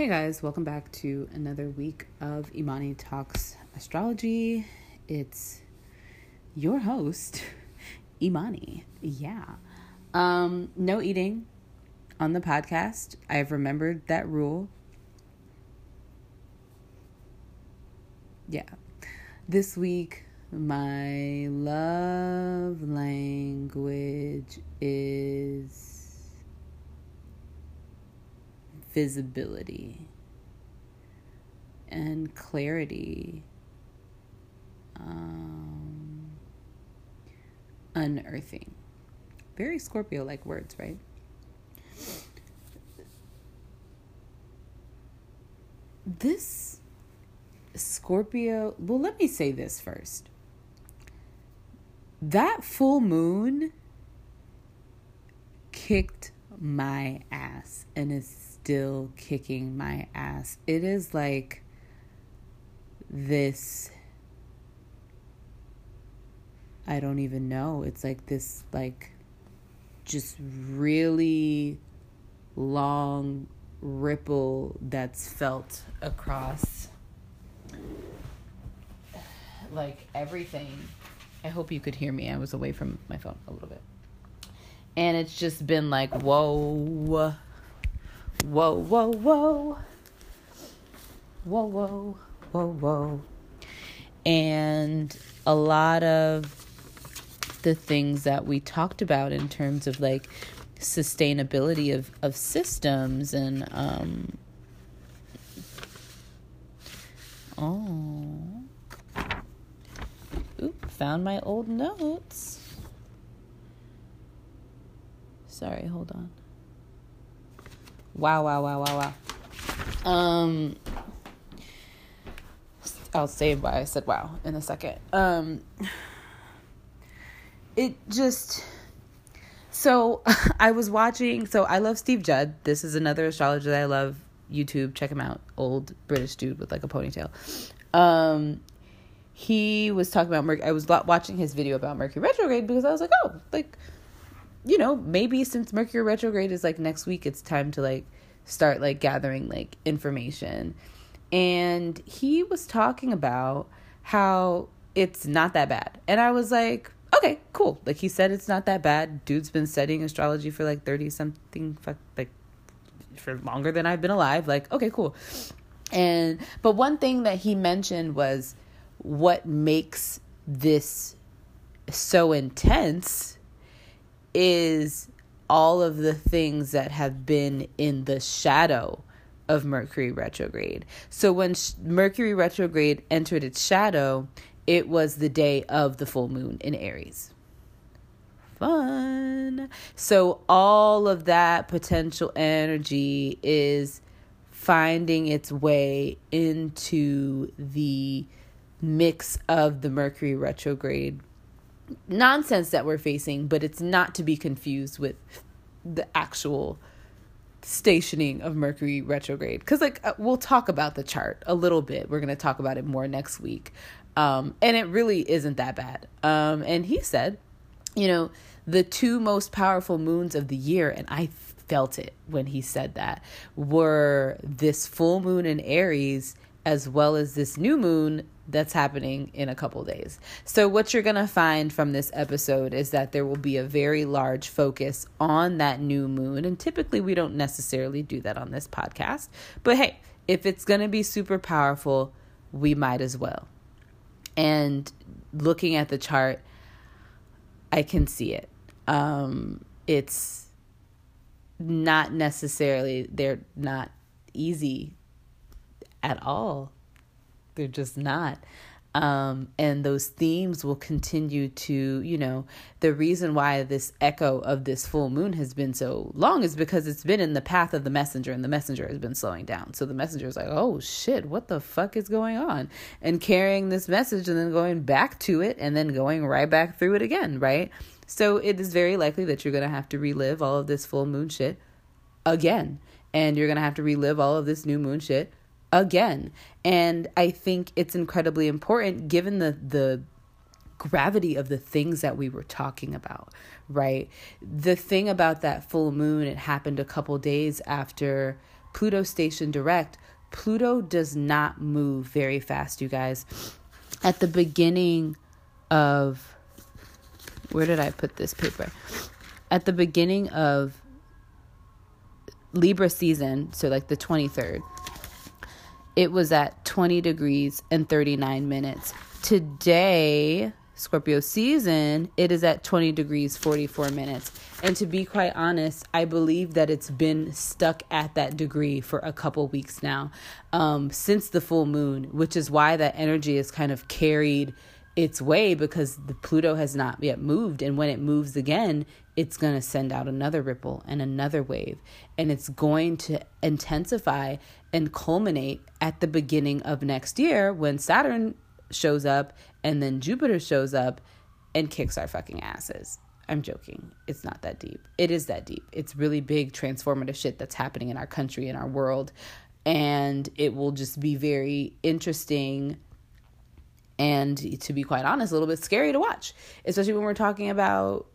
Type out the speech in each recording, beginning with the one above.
Hey guys, welcome back to another week of Imani Talks Astrology. It's your host, Imani. Yeah. Um, no eating on the podcast. I've remembered that rule. Yeah. This week, my love language is visibility and clarity, um, unearthing. Very Scorpio like words, right? This Scorpio, well, let me say this first. That full moon kicked my ass and is still kicking my ass. It is like this I don't even know. It's like this like just really long ripple that's felt across like everything. I hope you could hear me. I was away from my phone a little bit. And it's just been like, whoa Whoa, whoa, whoa. Whoa, whoa, whoa, whoa. And a lot of the things that we talked about in terms of like sustainability of, of systems and um oh oop found my old notes sorry hold on Wow, wow, wow, wow, wow. Um, I'll say why I said wow in a second. Um, it just. So I was watching. So I love Steve Judd. This is another astrologer that I love. YouTube, check him out. Old British dude with like a ponytail. Um, he was talking about Mercury. I was watching his video about Mercury retrograde because I was like, oh, like you know, maybe since Mercury retrograde is like next week, it's time to like start like gathering like information. And he was talking about how it's not that bad. And I was like, okay, cool. Like he said it's not that bad. Dude's been studying astrology for like 30 something like for longer than I've been alive. Like, okay, cool. And but one thing that he mentioned was what makes this so intense is all of the things that have been in the shadow of Mercury retrograde. So when Mercury retrograde entered its shadow, it was the day of the full moon in Aries. Fun. So all of that potential energy is finding its way into the mix of the Mercury retrograde nonsense that we're facing, but it's not to be confused with the actual stationing of Mercury retrograde. Because, like, uh, we'll talk about the chart a little bit. We're going to talk about it more next week. Um, and it really isn't that bad. Um, and he said, you know, the two most powerful moons of the year, and I felt it when he said that, were this full moon in Aries as well as this new moon that's happening in a couple days. So, what you're going to find from this episode is that there will be a very large focus on that new moon. And typically, we don't necessarily do that on this podcast. But hey, if it's going to be super powerful, we might as well. And looking at the chart, I can see it. Um, it's not necessarily, they're not easy at all they're just not. Um, and those themes will continue to, you know, the reason why this echo of this full moon has been so long is because it's been in the path of the messenger and the messenger has been slowing down. So the messenger is like, oh shit, what the fuck is going on? And carrying this message and then going back to it and then going right back through it again, right? So it is very likely that you're going to have to relive all of this full moon shit again. And you're going to have to relive all of this new moon shit again. And I think it's incredibly important given the the gravity of the things that we were talking about, right? The thing about that full moon, it happened a couple days after Pluto station direct, Pluto does not move very fast, you guys. At the beginning of where did I put this paper? At the beginning of Libra season, so like the 23rd, it was at 20 degrees and 39 minutes. Today, Scorpio season, it is at 20 degrees 44 minutes. And to be quite honest, I believe that it's been stuck at that degree for a couple weeks now um, since the full moon, which is why that energy is kind of carried its way because the Pluto has not yet moved. And when it moves again, it's going to send out another ripple and another wave. And it's going to intensify and culminate at the beginning of next year when Saturn shows up and then Jupiter shows up and kicks our fucking asses. I'm joking. It's not that deep. It is that deep. It's really big, transformative shit that's happening in our country, in our world. And it will just be very interesting and, to be quite honest, a little bit scary to watch, especially when we're talking about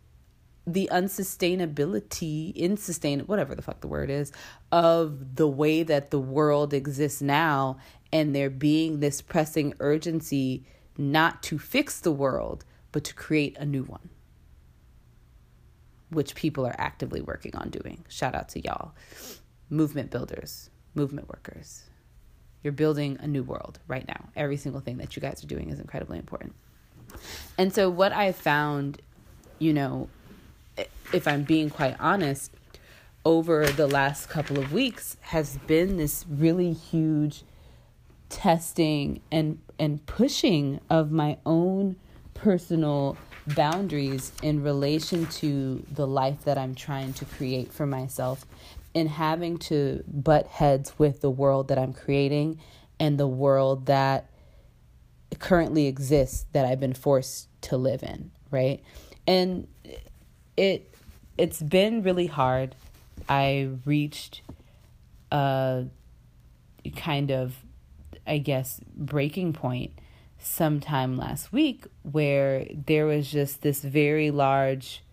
the unsustainability, insustain, whatever the fuck the word is, of the way that the world exists now, and there being this pressing urgency not to fix the world, but to create a new one which people are actively working on doing. Shout out to y'all. Movement builders, movement workers. You're building a new world right now. Every single thing that you guys are doing is incredibly important. And so, what I found, you know, if I'm being quite honest, over the last couple of weeks has been this really huge testing and and pushing of my own personal boundaries in relation to the life that I'm trying to create for myself and having to butt heads with the world that I'm creating and the world that currently exists that I've been forced to live in, right? And it it's been really hard. I reached a kind of I guess breaking point sometime last week where there was just this very large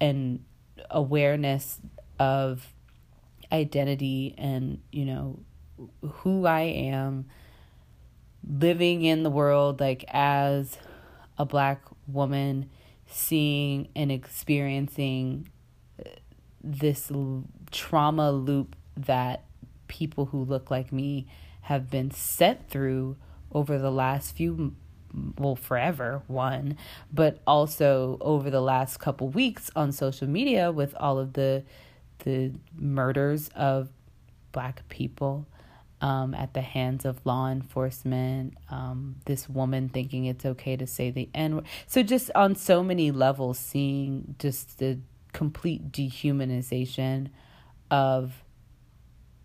and awareness of identity and you know who I am living in the world like as a black woman seeing and experiencing uh, this trauma loop that people who look like me have been set through over the last few well forever one but also over the last couple weeks on social media with all of the the murders of black people um, at the hands of law enforcement um, this woman thinking it's okay to say the n so just on so many levels seeing just the complete dehumanization of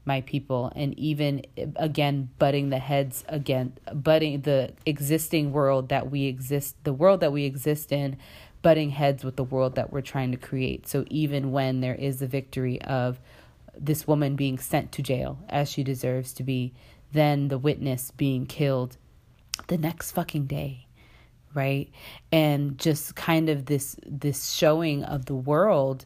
my people and even again butting the heads again butting the existing world that we exist the world that we exist in butting heads with the world that we're trying to create. So even when there is a victory of this woman being sent to jail as she deserves to be then the witness being killed the next fucking day right and just kind of this this showing of the world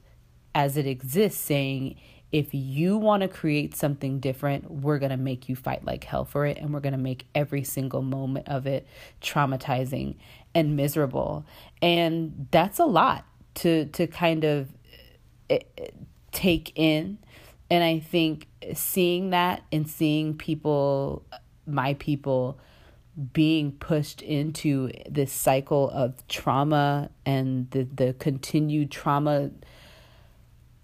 as it exists saying if you want to create something different, we're going to make you fight like hell for it. And we're going to make every single moment of it traumatizing and miserable. And that's a lot to, to kind of eh, eh, take in. And I think seeing that and seeing people, my people, being pushed into this cycle of trauma and the, the continued trauma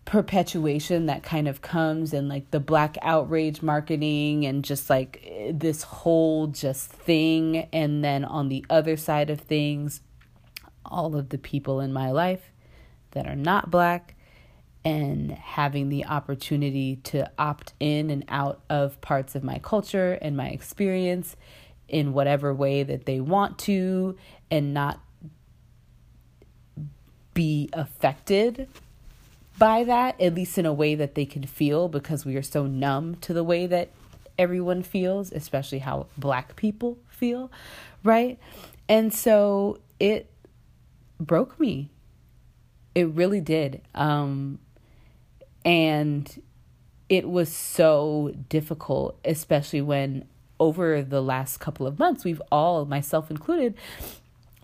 perpetuation that kind of comes and like the black outrage marketing and just like this whole just thing. And then on the other side of things all of the people in my life that are not black and having the opportunity to opt in and out of parts of my culture and my experience in whatever way that they want to and not be affected by that, at least in a way that they can feel, because we are so numb to the way that everyone feels, especially how black people feel, right? And so it broke me. It really did. Um, and it was so difficult, especially when over the last couple of months, we've all, myself included,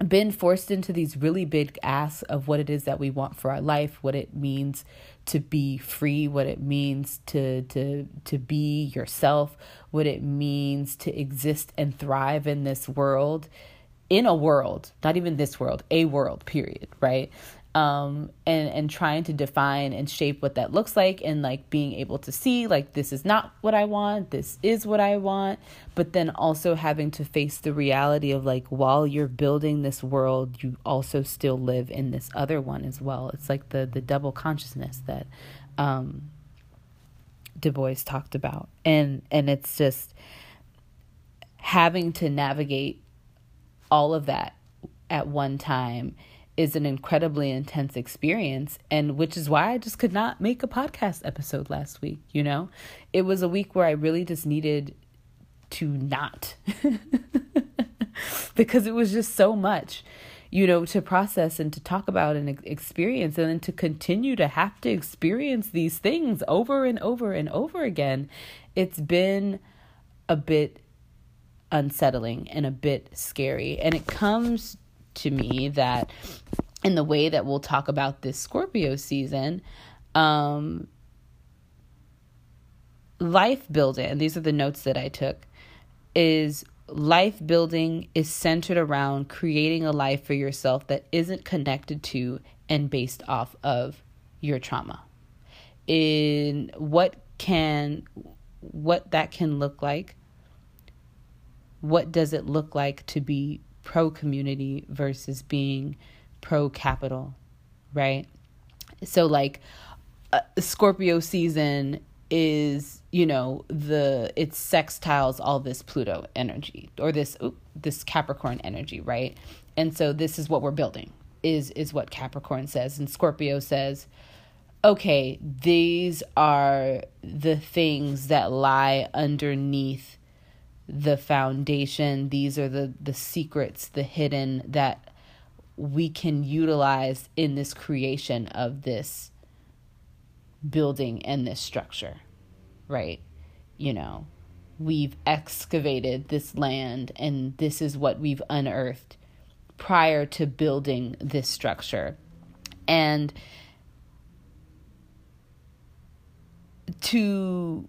been forced into these really big asks of what it is that we want for our life, what it means to be free, what it means to to to be yourself, what it means to exist and thrive in this world, in a world, not even this world, a world, period, right? Um, and and trying to define and shape what that looks like and like being able to see like this is not what I want this is what I want but then also having to face the reality of like while you're building this world you also still live in this other one as well. It's like the the double consciousness that um, Du Bois talked about. And and it's just having to navigate all of that at one time is an incredibly intense experience and which is why I just could not make a podcast episode last week, you know? It was a week where I really just needed to not because it was just so much, you know, to process and to talk about and experience and then to continue to have to experience these things over and over and over again. It's been a bit unsettling and a bit scary and it comes to me that in the way that we'll talk about this Scorpio season, um, life building, and these are the notes that I took, is life building is centered around creating a life for yourself that isn't connected to and based off of your trauma. In what can what that can look like. What does it look like to be pro community versus being pro capital, right? So, like, uh, Scorpio season is you know the it sextiles all this pluto energy or this this capricorn energy right and so this is what we're building is is what capricorn says and scorpio says okay these are the things that lie underneath the foundation. These are the the secrets, the hidden that we can utilize in this creation of this building and this structure. Right? You know, we've excavated this land and this is what we've unearthed prior to building this structure. And to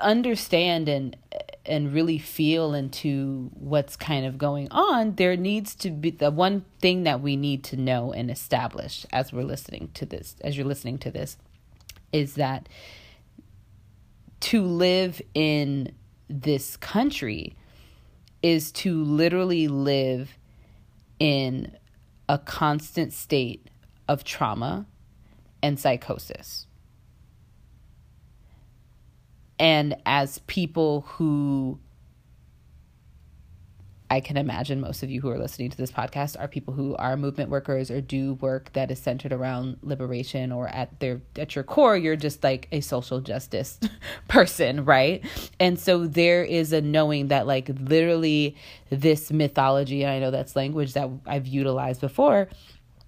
understand and and really feel into what's kind of going on, there needs to be the one thing that we need to know and establish as we're listening to this, as you're listening to this, is that to live in this country is to literally live in a constant state of trauma and psychosis and as people who I can imagine most of you who are listening to this podcast are people who are movement workers or do work that is centered around liberation or at their at your core you're just like a social justice person, right? And so there is a knowing that like literally this mythology and I know that's language that I've utilized before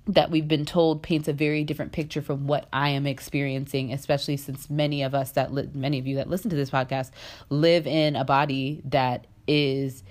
that we've been told paints a very different picture from what I am experiencing, especially since many of us that li- many of you that listen to this podcast live in a body that is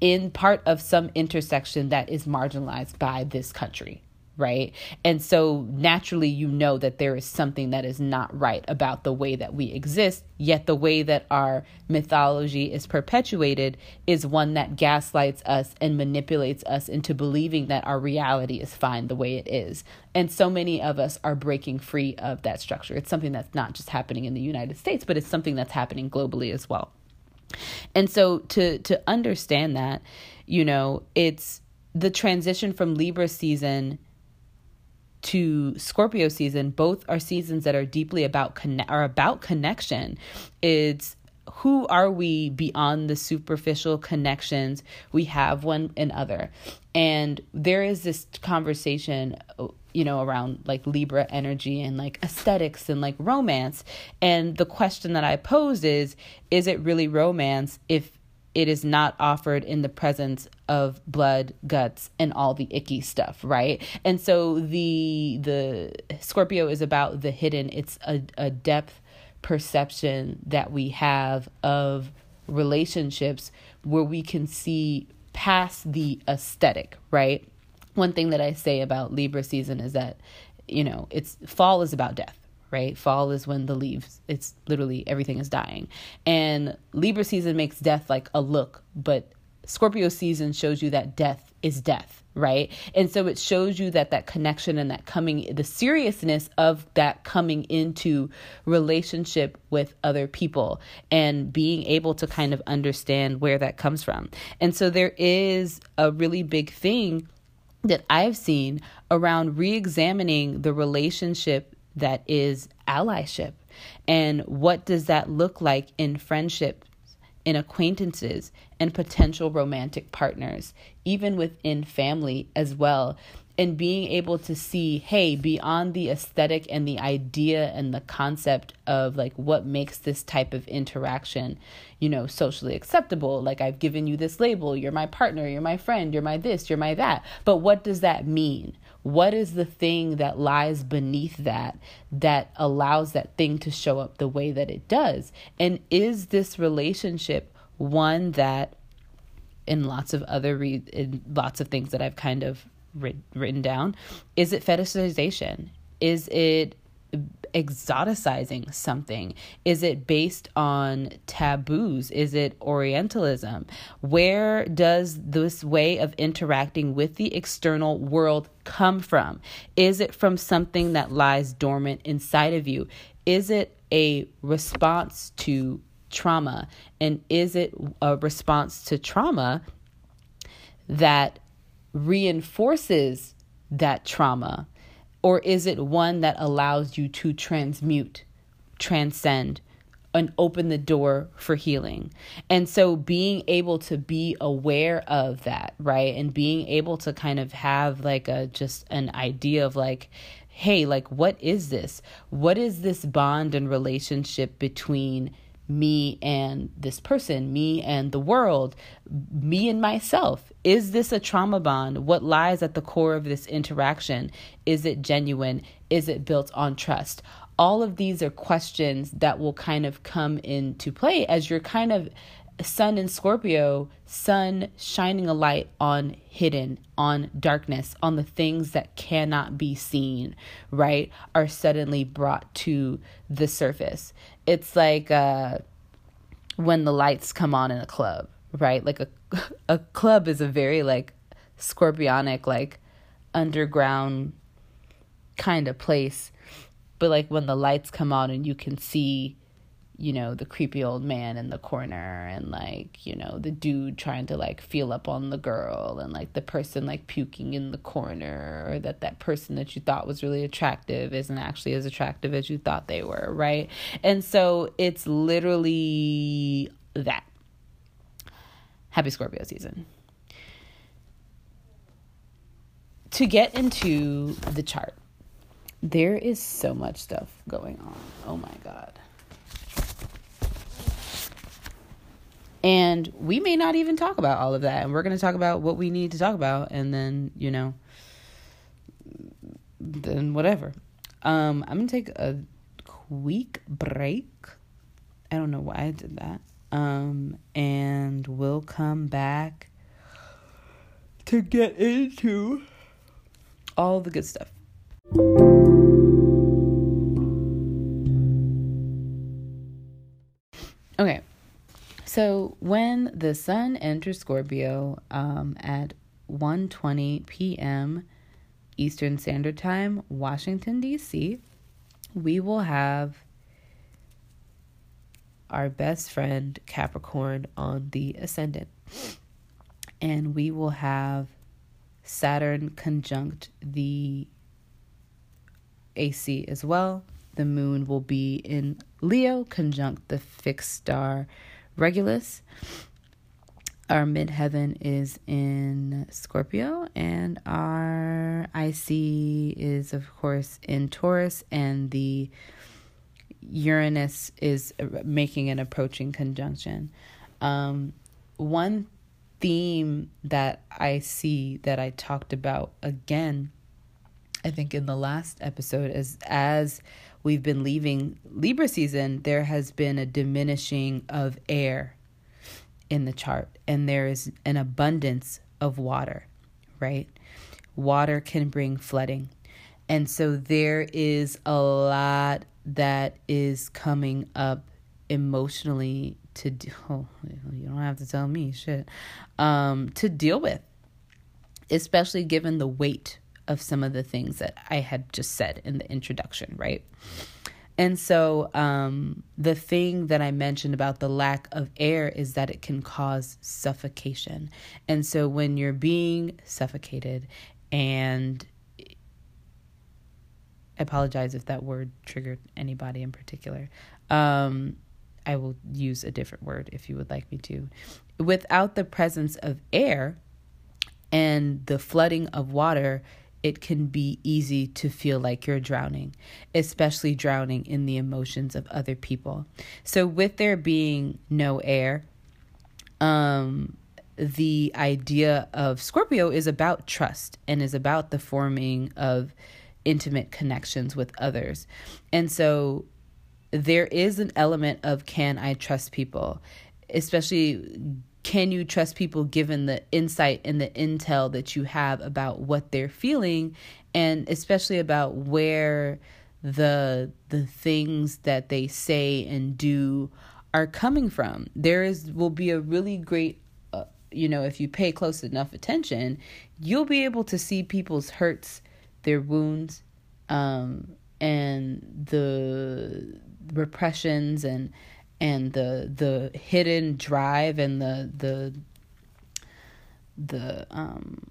in part of some intersection that is marginalized by this country right? And so naturally, you know that there is something that is not right about the way that we exist, yet the way that our mythology is perpetuated is one that gaslights us and manipulates us into believing that our reality is fine the way it is. And so many of us are breaking free of that structure. It's something that's not just happening in the United States, but it's something that's happening globally as well. And so to to understand that, you know, it's the transition from Libra season to Scorpio season, both are seasons that are deeply about conne- are about connection. It's who are we beyond the superficial connections we have one another and there is this conversation you know around like libra energy and like aesthetics and like romance and the question that i pose is is it really romance if it is not offered in the presence of blood guts and all the icky stuff right? And so the the scorpio is about the hidden. It's a, a depth perception that we have of relationships where we can see past the aesthetic, right? One thing that I say about Libra season is that, you know, it's fall is about death, right? Fall is when the leaves, it's literally everything is dying. And Libra season makes death like a look, but Scorpio season shows you that death is death right and so it shows you that that connection and that coming the seriousness of that coming into relationship with other people and being able to kind of understand where that comes from and so there is a really big thing that i've seen around re-examining the relationship that is allyship and what does that look like in friendship in acquaintances and potential romantic partners, even within family as well. And being able to see, hey, beyond the aesthetic and the idea and the concept of like what makes this type of interaction, you know, socially acceptable. Like, I've given you this label, you're my partner, you're my friend, you're my this, you're my that. But what does that mean? What is the thing that lies beneath that that allows that thing to show up the way that it does? And is this relationship one that, in lots of other re- in lots of things that I've kind of writ- written down, is it fetishization? Is it exoticizing something? Is it based on taboos? Is it Orientalism? Where does this way of interacting with the external world come from? Is it from something that lies dormant inside of you? Is it a response to trauma? And is it a response to trauma that reinforces that trauma? Or is it one that allows you to transmute, transcend, and open the door for healing? And so being able to be aware of that, right? And being able to kind of have like a just an idea of like, hey, like, what is this? What is this bond and relationship between me and this person, me and the world, me and myself? Is this a trauma bond? What lies at the core of this interaction? Is it genuine? Is it built on trust? All of these are questions that will kind of come into play as you're kind of sun in Scorpio, sun shining a light on hidden, on darkness, on the things that cannot be seen, right, are suddenly brought to the surface. It's like uh, when the lights come on in a club, right? Like a a club is a very like scorpionic, like underground kind of place. But like when the lights come on and you can see you know, the creepy old man in the corner and like, you know, the dude trying to like feel up on the girl and like the person like puking in the corner or that that person that you thought was really attractive isn't actually as attractive as you thought they were, right? And so it's literally that. Happy Scorpio season. To get into the chart, there is so much stuff going on. Oh my God. And we may not even talk about all of that. And we're going to talk about what we need to talk about. And then, you know, then whatever. Um, I'm going to take a quick break. I don't know why I did that. Um, and we'll come back to get into all the good stuff. So when the sun enters Scorpio um, at 1:20 p.m. Eastern Standard Time, Washington D.C., we will have our best friend Capricorn on the ascendant. And we will have Saturn conjunct the AC as well. The moon will be in Leo conjunct the fixed star Regulus. Our midheaven is in Scorpio, and our IC is, of course, in Taurus, and the Uranus is making an approaching conjunction. Um, one theme that I see that I talked about again, I think in the last episode, is as we've been leaving Libra season, there has been a diminishing of air in the chart, and there is an abundance of water, right? Water can bring flooding. And so there is a lot that is coming up emotionally to do, oh, you don't have to tell me shit um to deal with especially given the weight of some of the things that I had just said in the introduction, right? And so, um, the thing that I mentioned about the lack of air is that it can cause suffocation. And so, when you're being suffocated, and I apologize if that word triggered anybody in particular, um, I will use a different word if you would like me to. Without the presence of air and the flooding of water, it can be easy to feel like you're drowning, especially drowning in the emotions of other people. So, with there being no air, um, the idea of Scorpio is about trust and is about the forming of intimate connections with others. And so, there is an element of can I trust people, especially can you trust people given the insight and the intel that you have about what they're feeling and especially about where the the things that they say and do are coming from? There is will be a really great uh, you know if you pay close enough attention you'll be able to see people's hurts their wounds um, and the repressions and and the the hidden drive and the the the um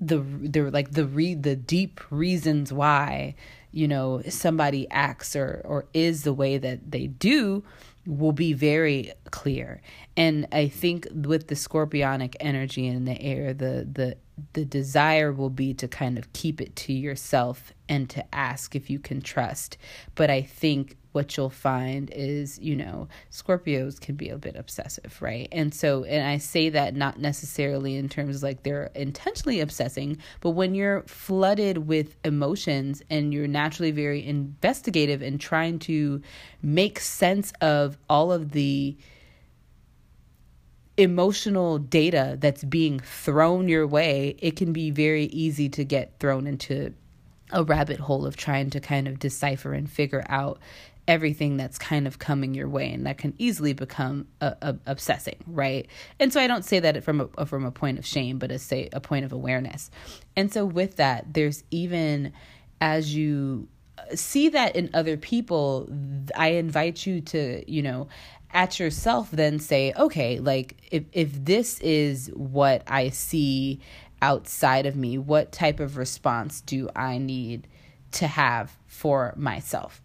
the the like the read the deep reasons why you know somebody acts or or is the way that they do will be very clear and i think with the scorpionic energy in the air the the the desire will be to kind of keep it to yourself and to ask if you can trust but i think what you'll find is, you know, Scorpios can be a bit obsessive, right? And so, and I say that not necessarily in terms like they're intentionally obsessing, but when you're flooded with emotions and you're naturally very investigative and trying to make sense of all of the emotional data that's being thrown your way, it can be very easy to get thrown into a rabbit hole of trying to kind of decipher and figure out everything that's kind of coming your way and that can easily become a, a, obsessing right? And so i don't say that from a uh, from a point of shame but as say a point of awareness. And so with that there's even as you see that in other people i invite you to you know at yourself then say okay like if if this is what i see outside of me what type of response do i need to have for myself?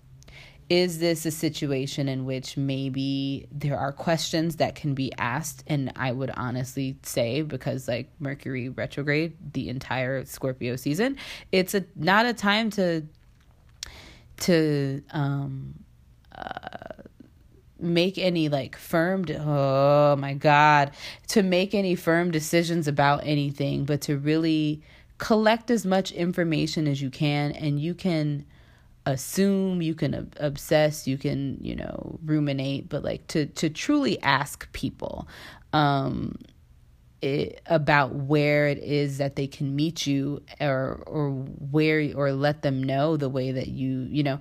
Is this a situation in which maybe there are questions that can be asked? And i would honestly say because like mercury retrograde the entire scorpio season it's a not a time to to um uh, make any like firm de- oh my god to make any firm decisions about anything but to really collect as much information as you can and you can assume you can obsess you can you know ruminate but like to to truly ask people um it, about where it is that they can meet you or or where or let them know the way that you you know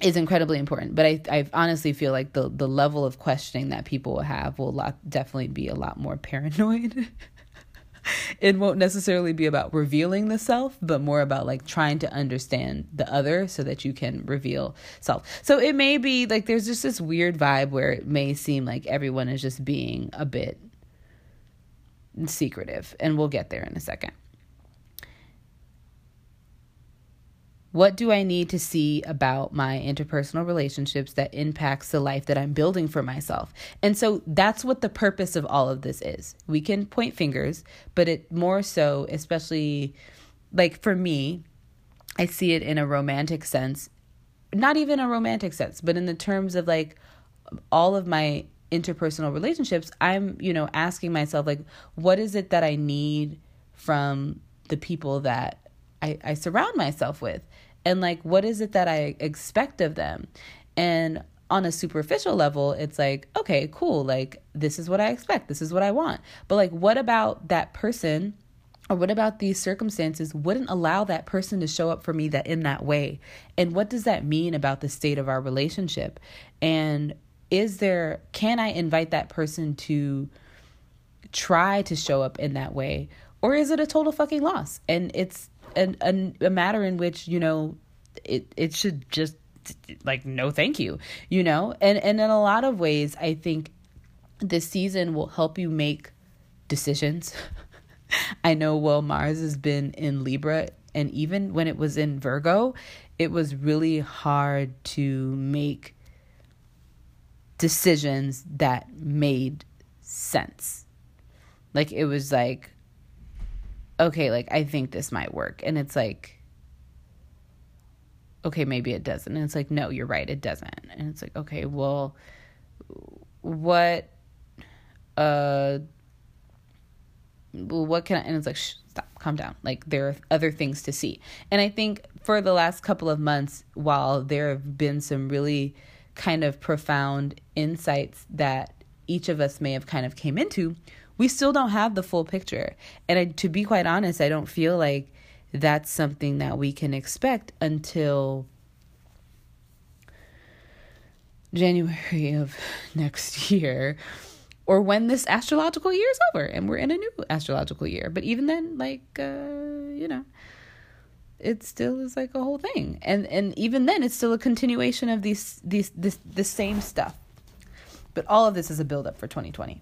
is incredibly important but i i honestly feel like the the level of questioning that people will have will lot, definitely be a lot more paranoid it won't necessarily be about revealing the self, but more about like trying to understand the other so that you can reveal self. So it may be like there's just this weird vibe where it may seem like everyone is just being a bit secretive, and we'll get there in a second. What do I need to see about my interpersonal relationships that impacts the life that I'm building for myself? And so that's what the purpose of all of this is. We can point fingers, but it more so, especially like for me, I see it in a romantic sense, not even a romantic sense, but in the terms of like all of my interpersonal relationships, I'm, you know, asking myself, like, what is it that I need from the people that I, I surround myself with? And like what is it that I expect of them? And on a superficial level, it's like, okay, cool, like this is what I expect, this is what I want. But like what about that person or what about these circumstances wouldn't allow that person to show up for me that in that way? And what does that mean about the state of our relationship? And is there can I invite that person to try to show up in that way or is it a total fucking loss? And it's a, a, a matter in which, you know, it it should just like no thank you, you know? And and in a lot of ways I think this season will help you make decisions. I know well Mars has been in Libra and even when it was in Virgo, it was really hard to make decisions that made sense. Like it was like okay, like I think this might work. And it's like okay, maybe it doesn't. And it's like no, you're right, it doesn't. And it's like okay, well what uh what can I, and it's like shh, stop calm down like there are other things to see and i think for the last couple of months while there have been some really kind of profound insights that each of us may have kind of came into we still don't have the full picture and I, to be quite honest i don't feel like that's something that we can expect until january of next year or when this astrological year is over and we're in a new astrological year. But even then, like uh, you know, it still is like a whole thing. And and even then it's still a continuation of these these this the same stuff. But all of this is a buildup for 2020.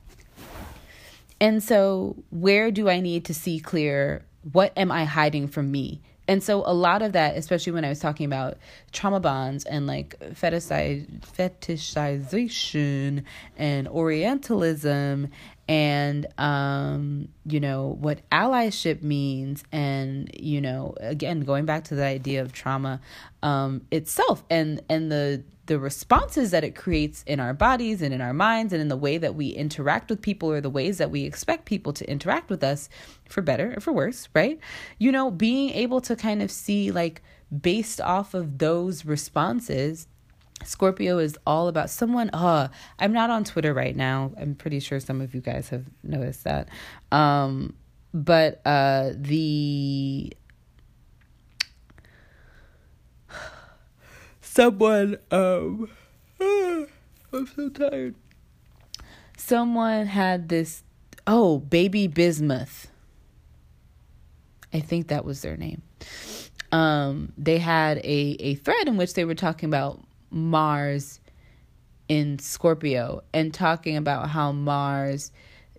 And so where do I need to see clear what am I hiding from me? And so a lot of that, especially when I was talking about trauma bonds and like fetishization and Orientalism and um, you know what allyship means and you know again going back to the idea of trauma um, itself and and the the responses that it creates in our bodies and in our minds and in the way that we interact with people or the ways that we expect people to interact with us for better or for worse right? You know being able to kind of see like based off of those responses Scorpio is all about someone. Uh, I'm not on Twitter right now. I'm pretty sure some of you guys have noticed that. Um, but uh, the someone um, I'm so tired. Someone had this. Oh, baby bismuth. I think that was their name. Um, they had a a thread in which they were talking about Mars in Scorpio and talking about how Mars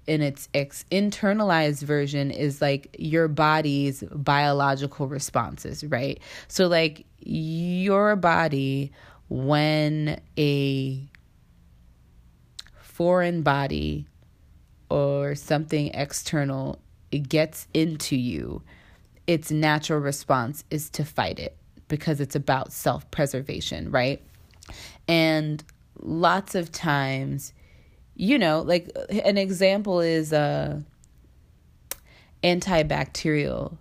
in its ex- internalized version is like your body's biological responses, right? So like your body when a foreign body or something external gets into you, its natural response is to fight it because it's about self-preservation, right? And lots of times, you know, like an example is uh antibacterial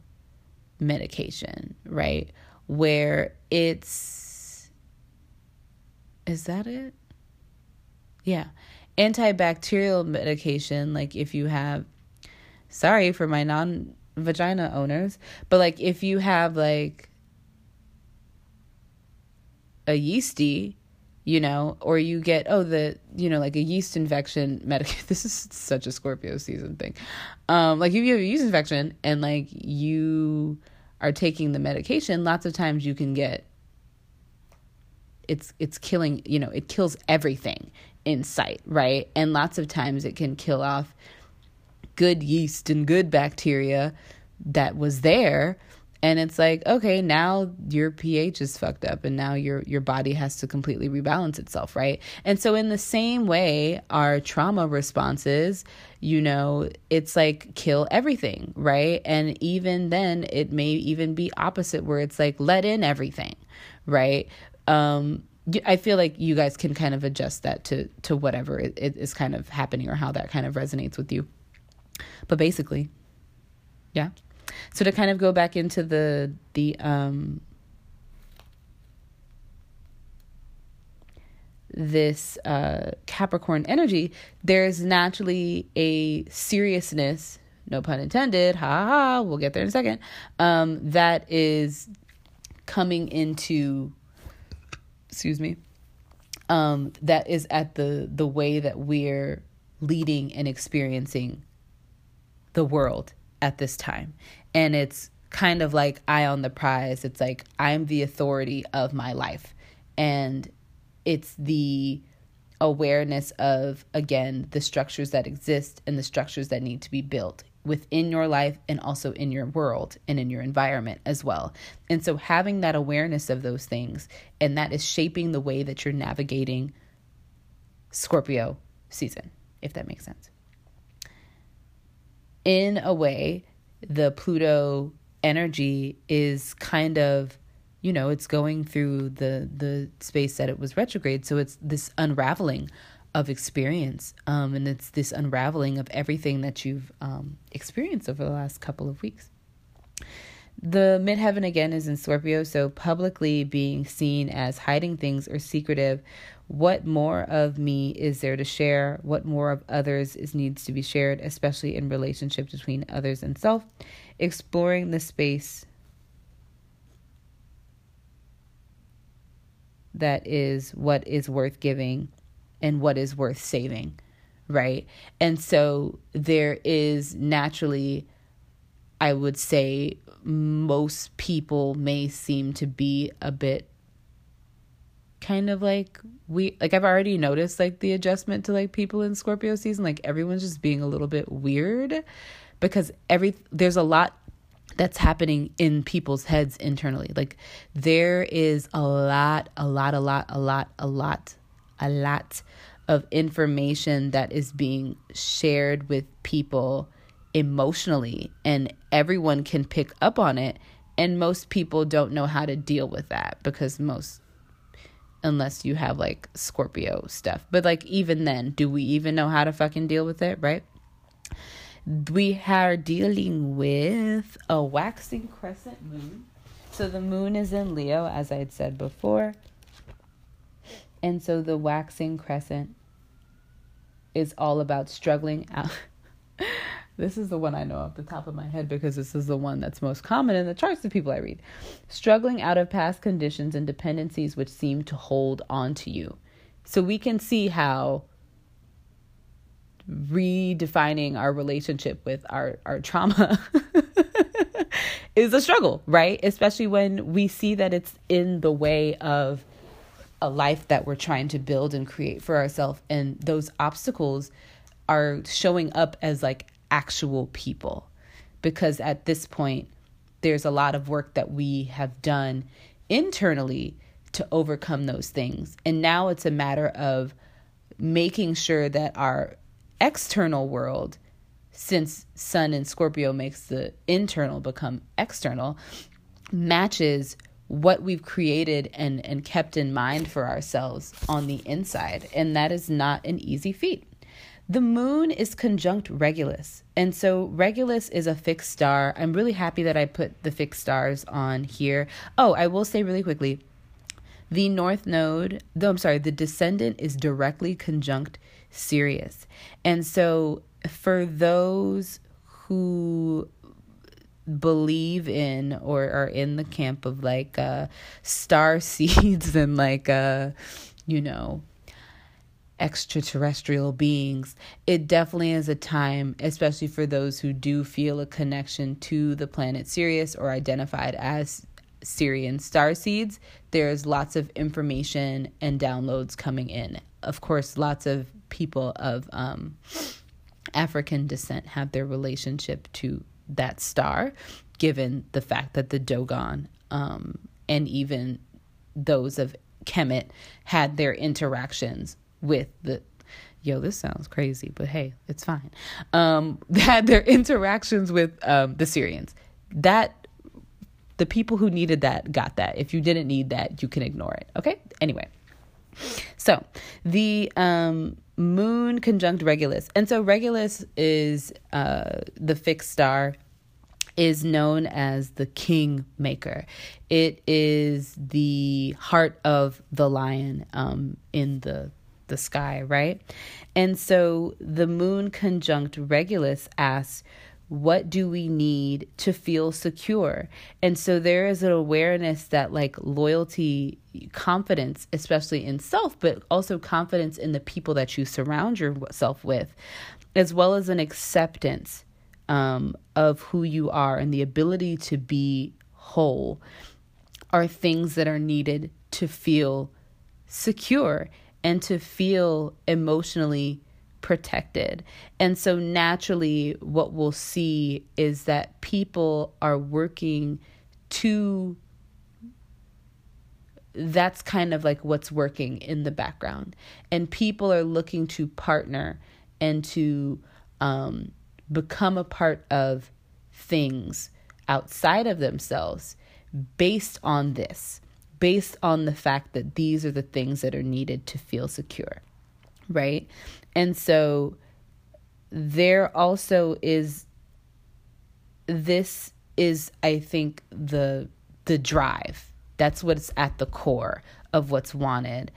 medication, right? Where it's is that it? Yeah. Antibacterial medication, like if you have sorry for my non vagina owners, but like if you have like a yeasty, you know, or you get oh the you know like a yeast infection medic. This is such a Scorpio season thing. Um, like if you have a yeast infection and like you are taking the medication, lots of times you can get it's it's killing you know it kills everything in sight right and lots of times it can kill off good yeast and good bacteria that was there and it's like okay now your ph is fucked up and now your your body has to completely rebalance itself right and so in the same way our trauma responses you know it's like kill everything right and even then it may even be opposite where it's like let in everything right um I feel like you guys can kind of adjust that to to whatever it, it is kind of happening or how that kind of resonates with you. But basically, yeah. So to kind of go back into the the um this uh Capricorn energy, there's naturally a seriousness, no pun intended, ha ha, we'll get there in a second, um, that is coming into excuse me um, that is at the the way that we're leading and experiencing the world at this time. And it's kind of like eye on the prize. It's like I'm the authority of my life. And it's the awareness of, again, the structures that exist and the structures that need to be built within your life and also in your world and in your environment as well. And so having that awareness of those things and that is shaping the way that you're navigating Scorpio season, if that makes sense. In a way, the Pluto energy is kind of you know it's going through the the space that it was retrograde. So it's this unraveling of experience um, and it's this unraveling of everything that you've um, experienced over the last couple of weeks. The midheaven again is in scorpio so publicly being seen as hiding things or secretive what more of me is there to share what more of others is needs to be shared especially in relationship between others and self exploring the space that is what is worth giving and what is worth saving, right? And so there is naturally, I would say, most people may seem to be a bit kind of like we like I've already noticed like the adjustment to like people in Scorpio season like everyone's just being a little bit weird because every there's a lot that's happening in people's heads internally. Like there is a lot, a lot, a lot, a lot, a lot, a lot of information that is being shared with people emotionally, and everyone can pick up on it. And most people don't know how to deal with that because most, unless you have like Scorpio stuff. But like, even then, do we even know how to fucking deal with it, right? we are dealing with a waxing crescent moon. So the moon is in Leo, as I had said before. And so the waxing crescent is all about struggling out. this is the one I know off the top of my head because this is the one that's most common in the charts of people I read. Struggling out of past conditions and dependencies which seem to hold on to you. So we can see how redefining our relationship with our our trauma is a struggle, right? Especially when we see that it's in the way of a life that we're trying to build and create for ourselves and those obstacles are showing up as like actual people because at this point there's a lot of work that we have done internally to overcome those things and now it's a matter of making sure that our external world, since Sun and Scorpio makes the internal become external, matches what we've created and, and kept in mind for ourselves on the inside. And that is not an easy feat. The moon is conjunct Regulus. And so Regulus is a fixed star. I'm really happy that I put the fixed stars on here. Oh, I will say really quickly the North Node, though I'm sorry, the descendant is directly conjunct Sirius. And so for those who believe in or are in the camp of like uh star seeds and like uh you know extraterrestrial beings it definitely is a time especially for those who do feel a connection to the planet Sirius or identified as Sirian star seeds, there's lots of information and downloads coming in. Of course, lots of people of um, African descent have their relationship to that star, given the fact that the Dogon um, and even those of Kemet had their interactions with the yo, this sounds crazy, but hey, it's fine. Um, had their interactions with um, the Sirians That the people who needed that got that. If you didn't need that, you can ignore it. Okay? Anyway. So, the um, moon conjunct Regulus. And so Regulus is uh, the fixed star is known as the king maker. It is the heart of the lion um, in the the sky, right? And so the moon conjunct Regulus asks, what do we need to feel secure? And so there is an awareness that, like, loyalty, confidence, especially in self, but also confidence in the people that you surround yourself with, as well as an acceptance um, of who you are and the ability to be whole, are things that are needed to feel secure and to feel emotionally protected. And so naturally, what we'll see is that people are working to that's kind of like what's working in the background. And people are looking to partner and to um, become a part of things outside of themselves based on this, based on the fact that these are the things that are needed to feel secure, right? And so there also is this is I think the the drive. That's what's at the core of what's wanted.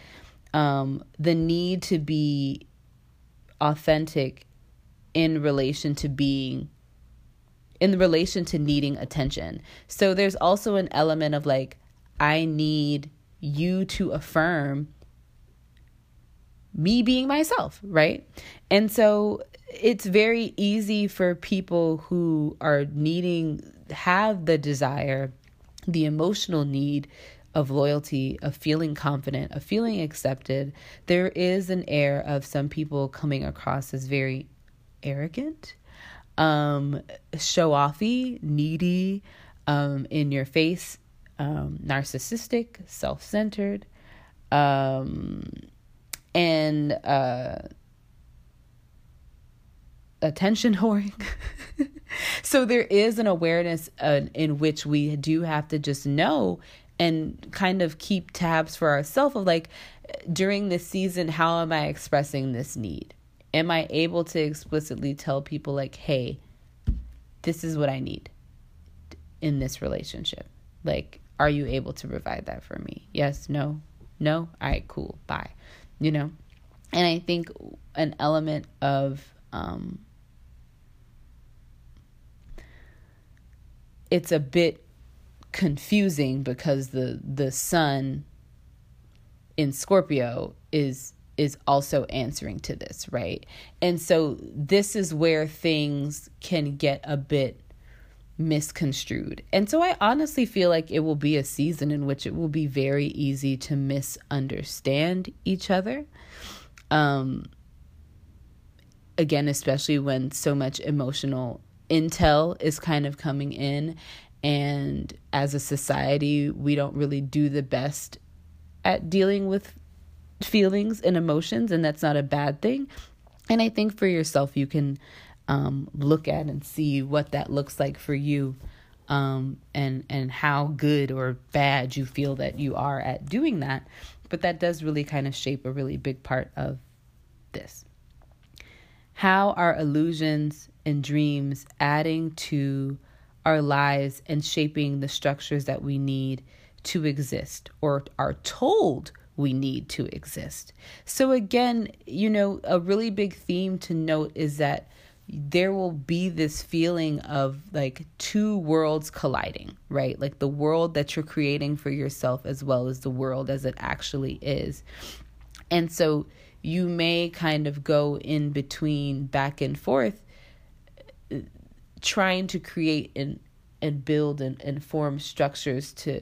Um, the need to be authentic in relation to being in relation to needing attention. So there's also an element of like I need you to affirm me being myself, right? And so it's very easy for people who are needing, have the desire, the emotional need of loyalty, of feeling confident, of feeling accepted. There is an air of some people coming across as very arrogant, um, show offy, needy, um, in your face, um, narcissistic, self centered. Um, and uh, attention whoring. so there is an awareness uh, in which we do have to just know and kind of keep tabs for ourselves of like during this season how am i expressing this need am i able to explicitly tell people like hey this is what i need in this relationship like are you able to provide that for me? Yes no. No? All right cool. Bye. You know? And I think an element of um, it's a bit confusing because the the sun in Scorpio is is also answering to this, right? And so this is where things can get a bit misconstrued. And so I honestly feel like it will be a season in which it will be very easy to misunderstand each other. Um again, especially when so much emotional intel is kind of coming in and as a society, we don't really do the best at dealing with feelings and emotions and that's not a bad thing. And I think for yourself you can um, look at and see what that looks like for you um, and and how good or bad you feel that you are at doing that. But that does really kind of shape a really big part of this. How are illusions and dreams adding to our lives and shaping the structures that we need to exist or are told we need to exist? So again you know a really big theme to note is that there will be this feeling of like two worlds colliding, right? Like the world that you're creating for yourself as well as the world as it actually is. And so you may kind of go in between back and forth trying to create and and build and, and form structures to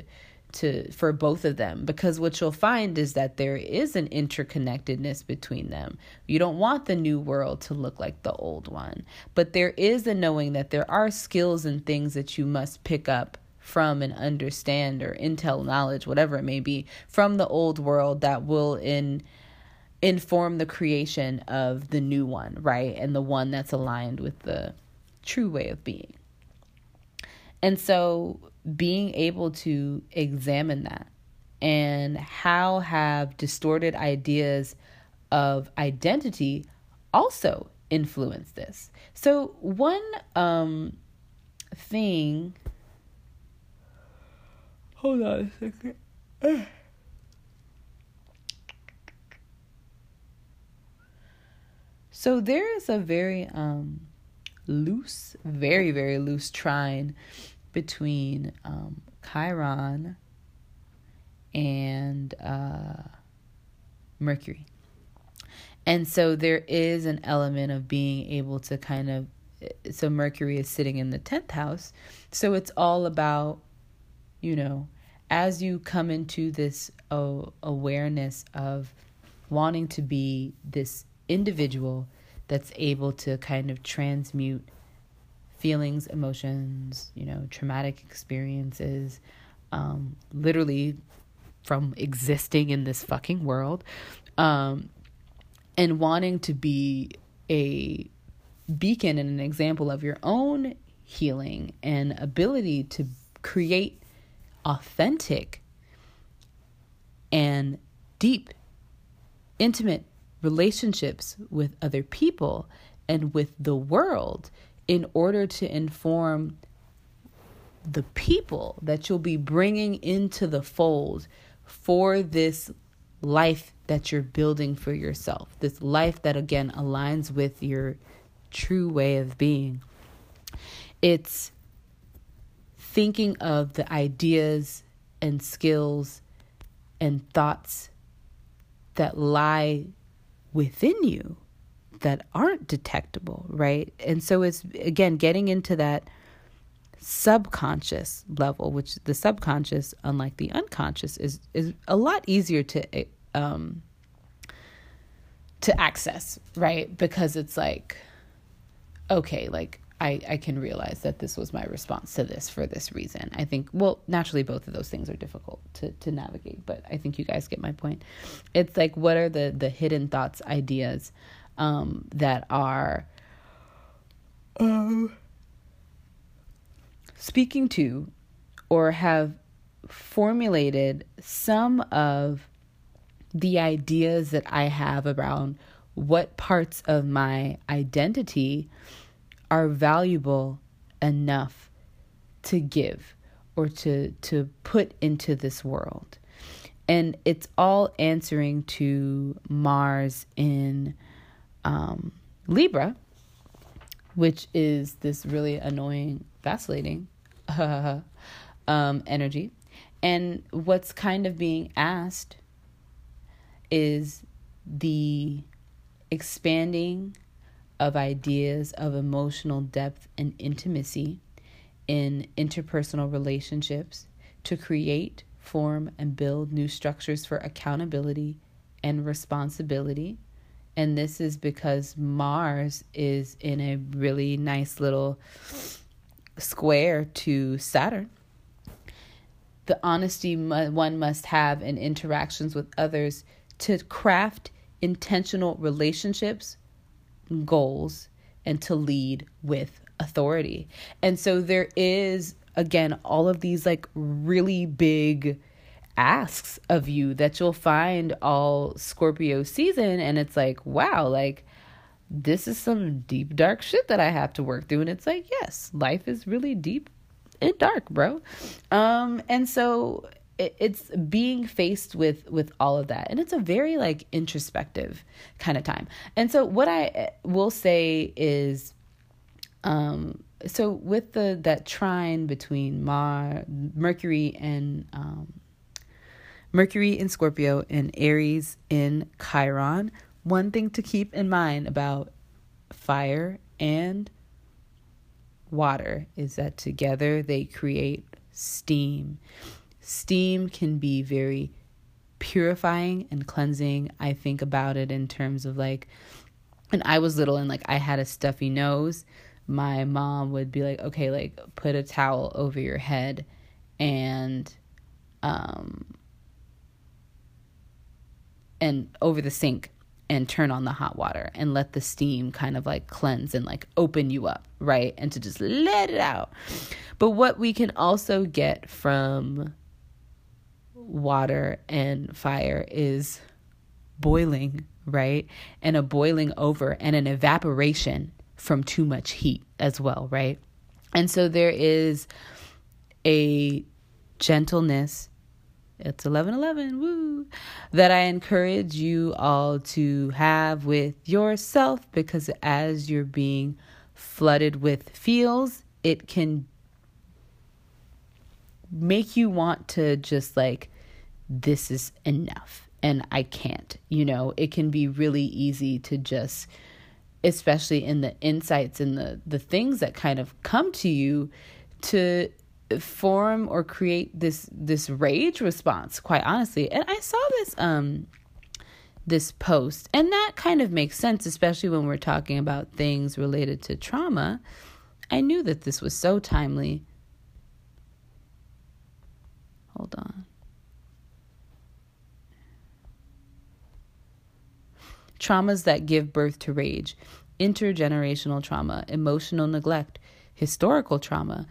to for both of them because what you'll find is that there is an interconnectedness between them. You don't want the new world to look like the old one, but there is a knowing that there are skills and things that you must pick up from and understand or intel knowledge whatever it may be from the old world that will in inform the creation of the new one, right? And the one that's aligned with the true way of being. And so being able to examine that and how have distorted ideas of identity also influenced this. So one um, thing. Hold on a second. So there is a very um, loose, very, very loose trine between um, Chiron and uh, Mercury. And so there is an element of being able to kind of, so Mercury is sitting in the 10th house. So it's all about, you know, as you come into this uh, awareness of wanting to be this individual that's able to kind of transmute feelings, emotions, you know, traumatic experiences, um, literally from existing in this fucking world, um, and wanting to be a beacon and an example of your own healing and ability to create authentic and deep, intimate relationships with other people and with the world in order to inform the people that you'll be bringing into the fold for this life that you're building for yourself. This life that, again, aligns with your true way of being. It's thinking of the ideas and skills and thoughts that lie within you that aren't detectable, right? And so it's again getting into that subconscious level, which the subconscious, unlike the unconscious, is is a lot easier to um to access, right? Because it's like okay, like I, I can realize that this was my response to this for this reason. I think, well, naturally, both of those things are difficult to, to navigate, but I think you guys get my point. It's like, what are the, the hidden thoughts, ideas um, that are uh, speaking to or have formulated some of the ideas that I have around what parts of my identity are valuable enough to give or to to put into this world. And it's all answering to Mars in um, Libra, which is this really annoying, vacillating um, energy. And what's kind of being asked is the expanding of ideas of emotional depth and intimacy in interpersonal relationships to create, form, and build new structures for accountability and responsibility. And this is because Mars is in a really nice little square to Saturn. The honesty one must have in interactions with others to craft intentional relationships goals and to lead with authority. And so there is again all of these like really big asks of you that you'll find all Scorpio season and it's like wow like this is some deep dark shit that I have to work through. And it's like yes life is really deep and dark bro. Um and so it's being faced with with all of that. And it's a very like introspective kind of time. And so what i eh, will say is um so with the that trine between mar mercury and um mercury in scorpio and aries in chiron one thing to keep in mind about fire and water is that together they create steam Steam can be very purifying and cleansing. I think about it in terms of like, when I was little and like I had a stuffy nose, my mom would be like, okay, like put a towel over your head and, um, and over the sink and turn on the hot water and let the steam kind of like cleanse and like open you up, right? And to just let it out. But what we can also get from water and fire is boiling, right? And a boiling over and an evaporation from too much heat as well, right? And so there is a gentleness. It's 1111, woo, that I encourage you all to have with yourself because as you're being flooded with feels, it can make you want to just like, this is enough and I can't. You know, it can be really easy to just especially in the insights and the the things that kind of come to you to form or create this this rage response quite honestly. And i saw this um this post and that kind of makes sense especially when we're talking about things related to trauma. I knew that this was so timely. Hold on. Traumas that give birth to rage, intergenerational trauma, emotional neglect, historical trauma,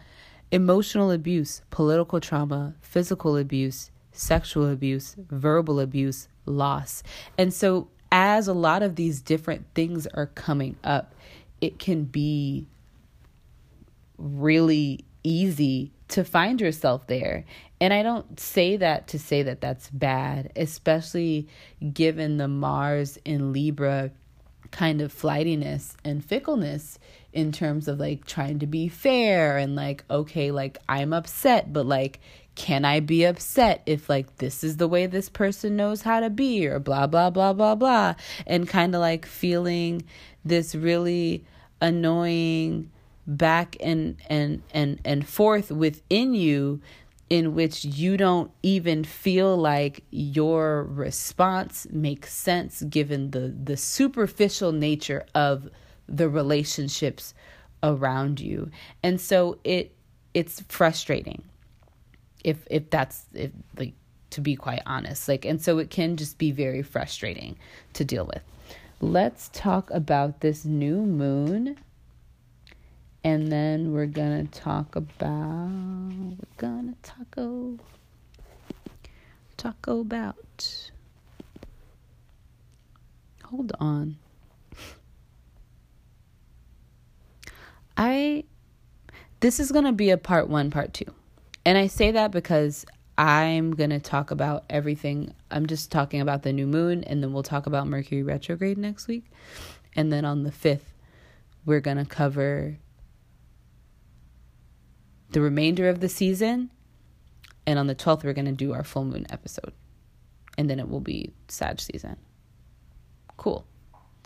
emotional abuse, political trauma, physical abuse, sexual abuse, verbal abuse, loss. And so, as a lot of these different things are coming up, it can be really easy to find yourself there. And I don't say that to say that that's bad, especially given the Mars in Libra kind of flightiness and fickleness in terms of like trying to be fair and like, okay, like I'm upset, but like, can I be upset if like this is the way this person knows how to be or blah, blah, blah, blah, blah. And kind of like feeling this really annoying back and and and and forth within you in which you don't even feel like your response makes sense given the the superficial nature of the relationships around you. And so it it's frustrating if if that's if like to be quite honest. Like and so it can just be very frustrating to deal with. Let's talk about this new moon. And then we're gonna talk about we're gonna taco taco about. Hold on i this is gonna be a part one part two and i say that because i'm gonna talk about everything i'm just talking about the new moon and then we'll talk about mercury retrograde next week and then on the 5th we're gonna cover the remainder of the season. And on the 12th, we're going to do our full moon episode. And then it will be Sag season. Cool.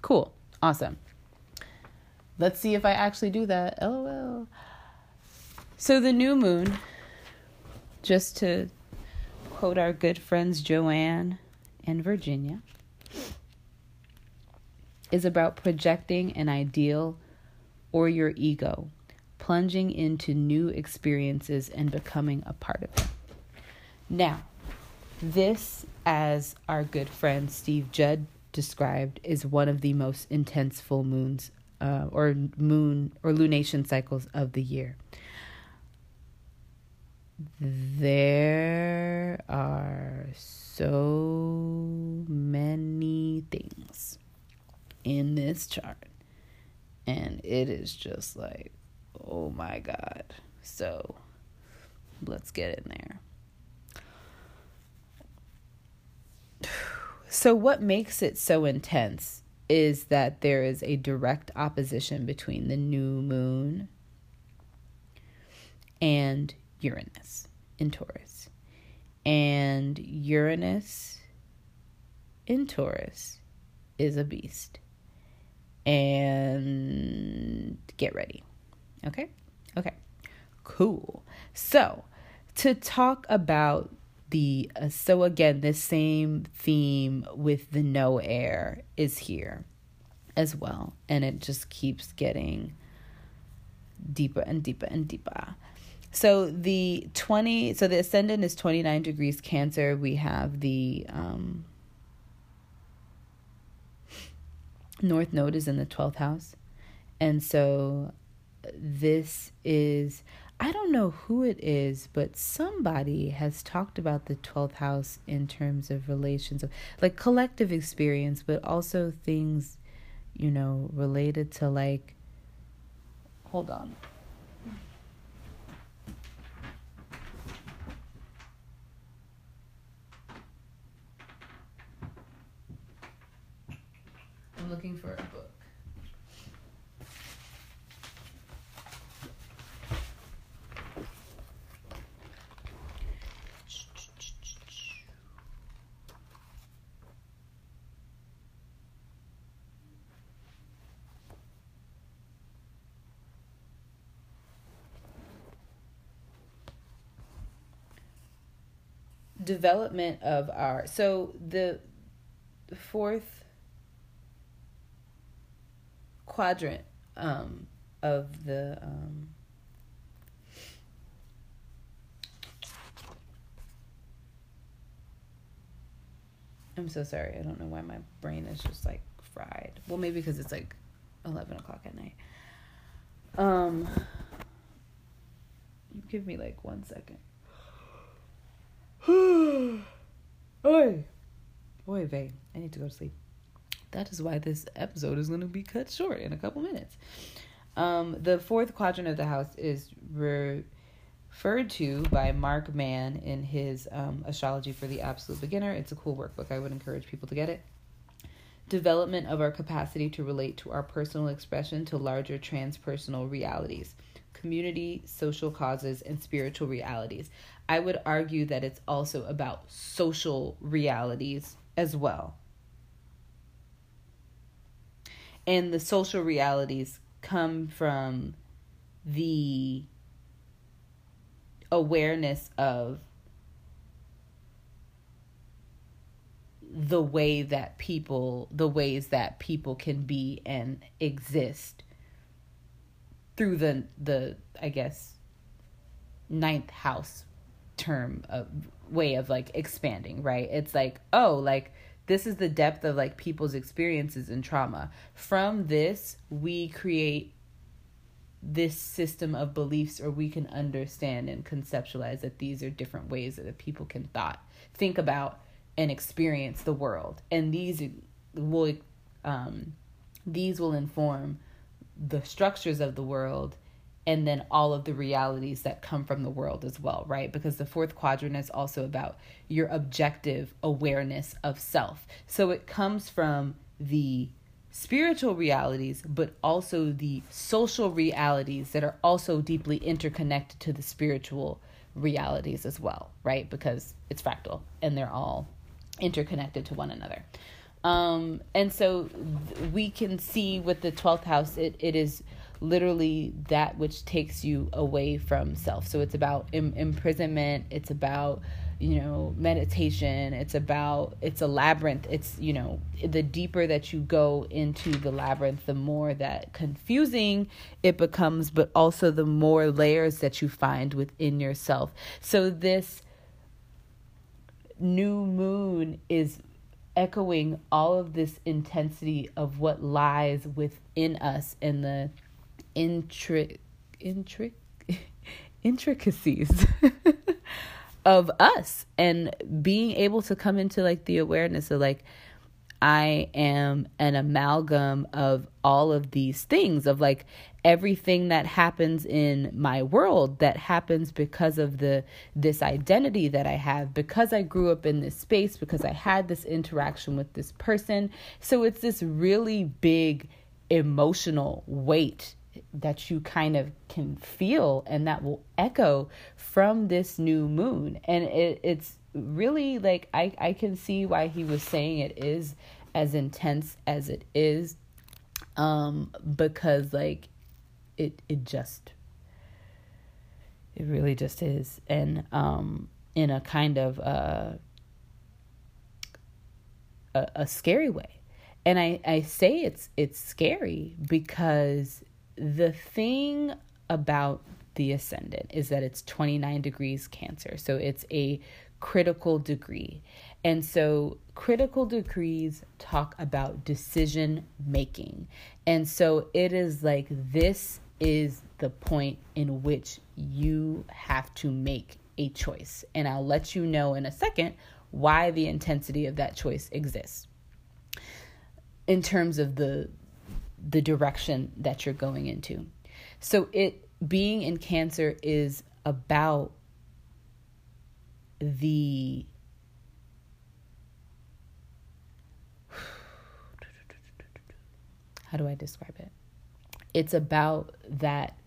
Cool. Awesome. Let's see if I actually do that. LOL. So the new moon, just to quote our good friends Joanne and Virginia, is about projecting an ideal or your ego plunging into new experiences and becoming a part of it. Now, this, as our good friend Steve Judd described, is one of the most intense full moons uh, or moon or lunation cycles of the year. There are so many things in this chart, and it is just like Oh my God. So let's get in there. So, what makes it so intense is that there is a direct opposition between the new moon and Uranus in Taurus. And Uranus in Taurus is a beast. And get ready. Okay? Okay. Cool. So, to talk about the uh, so again the same theme with the no air is here as well. And it just keeps getting deeper and deeper and deeper. So the 20 so the ascendant is 29 degrees cancer. We have the um north node is in the 12th house. And so this is I don't know who it is, but somebody has talked about the 12th house in terms of relations of like collective experience, but also things, you know, related to like. Hold on. I'm looking for a book. Development of our so the fourth quadrant um, of the um, I'm so sorry. I don't know why my brain is just like fried. Well, maybe because it's like eleven o'clock at night. Um, you give me like one second. Oi. Oi, vey. I need to go to sleep. That is why this episode is going to be cut short in a couple minutes. Um, the fourth quadrant of the house is referred to by Mark Mann in his um, Astrology for the Absolute Beginner. It's a cool workbook. I would encourage people to get it. Development of our capacity to relate to our personal expression to larger transpersonal realities community, social causes, and spiritual realities. I would argue that it's also about social realities as well. And the social realities come from the awareness of the way that people the ways that people can be and exist through the the I guess ninth house term of way of like expanding, right? It's like, oh, like this is the depth of like people's experiences in trauma. From this, we create this system of beliefs or we can understand and conceptualize that these are different ways that people can thought think about and experience the world and these will um, these will inform the structures of the world and then all of the realities that come from the world as well, right? Because the fourth quadrant is also about your objective awareness of self. So it comes from the spiritual realities, but also the social realities that are also deeply interconnected to the spiritual realities as well, right? Because it's fractal and they're all interconnected to one another. Um, and so we can see with the 12th house, it, it is literally that which takes you away from self. So it's about Im- imprisonment, it's about, you know, meditation, it's about, it's a labyrinth. It's, you know, the deeper that you go into the labyrinth, the more that confusing it becomes, but also the more layers that you find within yourself. So this new moon is echoing all of this intensity of what lies within us and the intric intric intricacies of us and being able to come into like the awareness of like I am an amalgam of all of these things, of like everything that happens in my world that happens because of the this identity that I have, because I grew up in this space, because I had this interaction with this person. So it's this really big emotional weight that you kind of can feel and that will echo from this new moon. And it, it's really like I, I can see why he was saying it is as intense as it is um because like it it just it really just is and um in a kind of uh a, a scary way and i i say it's it's scary because the thing about the ascendant is that it's 29 degrees cancer so it's a critical degree. And so critical degrees talk about decision making. And so it is like this is the point in which you have to make a choice. And I'll let you know in a second why the intensity of that choice exists in terms of the the direction that you're going into. So it being in cancer is about the how do I describe it? It's about that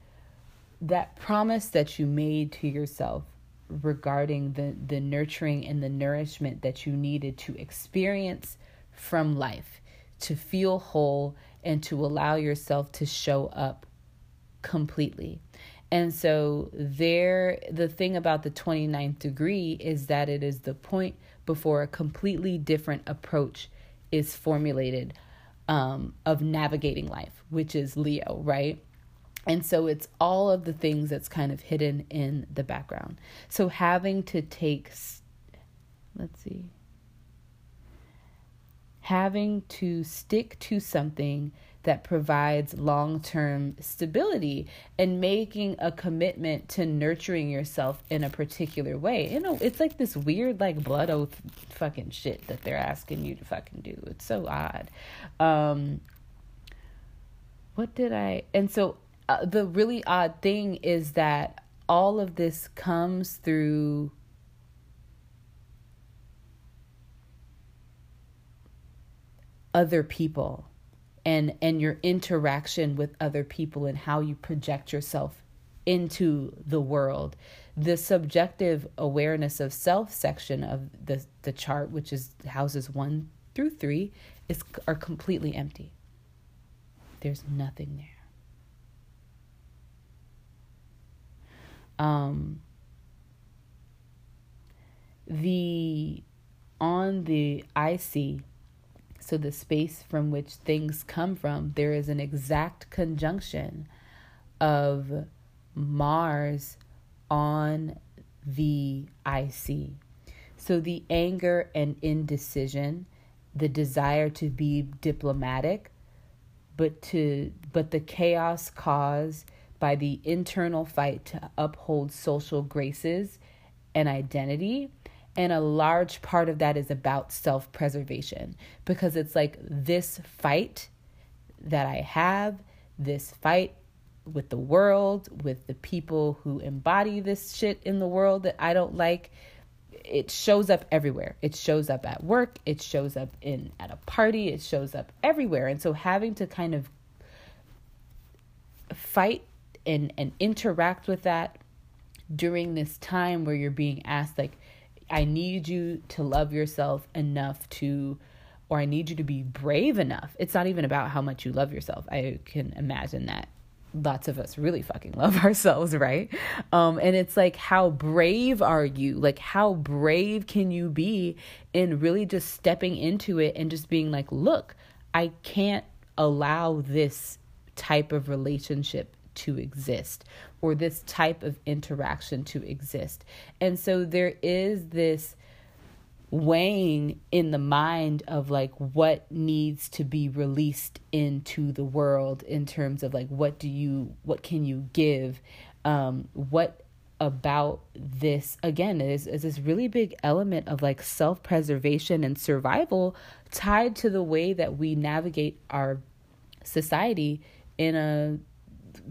that promise that you made to yourself regarding the the nurturing and the nourishment that you needed to experience from life to feel whole and to allow yourself to show up completely. And so there the thing about the 29th degree is that it is the point before a completely different approach is formulated um, of navigating life, which is Leo, right? And so it's all of the things that's kind of hidden in the background. So having to take, let's see, having to stick to something that provides long term stability and making a commitment to nurturing yourself in a particular way. You know, it's like this weird, like, blood oath fucking shit that they're asking you to fucking do. It's so odd. Um, what did I, and so uh, the really odd thing is that all of this comes through other people and and your interaction with other people and how you project yourself into the world. The subjective awareness of self section of the the chart which is houses 1 through 3 is are completely empty. There's nothing there. Um the on the IC so the space from which things come from, there is an exact conjunction of Mars on the IC. So the anger and indecision, the desire to be diplomatic, but to but the chaos caused by the internal fight to uphold social graces and identity and a large part of that is about self preservation because it's like this fight that I have, this fight with the world, with the people who embody this shit in the world that I don't like. It shows up everywhere. It shows up at work, it shows up in at a party, it shows up everywhere. And so having to kind of fight and and interact with that during this time where you're being asked like I need you to love yourself enough to, or I need you to be brave enough. It's not even about how much you love yourself. I can imagine that lots of us really fucking love ourselves, right? Um, and it's like, how brave are you? Like, how brave can you be in really just stepping into it and just being like, look, I can't allow this type of relationship to exist or this type of interaction to exist. And so there is this weighing in the mind of like what needs to be released into the world in terms of like what do you what can you give um what about this again is, is this really big element of like self-preservation and survival tied to the way that we navigate our society in a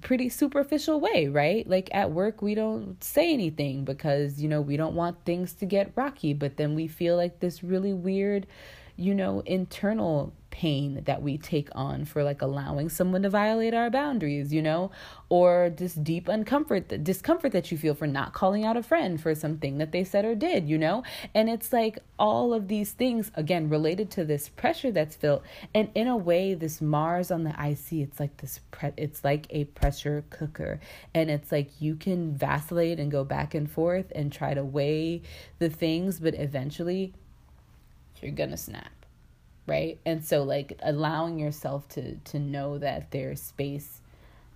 pretty superficial way, right? Like at work, we don't say anything because, you know, we don't want things to get rocky, but then we feel like this really weird, you know, internal pain that we take on for like allowing someone to violate our boundaries, you know, or just deep uncomfort, the discomfort that you feel for not calling out a friend for something that they said or did, you know? And it's like all of these things, again, related to this pressure that's felt. And in a way, this Mars on the IC, it's like this, pre- it's like a pressure cooker. And it's like you can vacillate and go back and forth and try to weigh the things, but eventually you're gonna snap right and so like allowing yourself to to know that there's space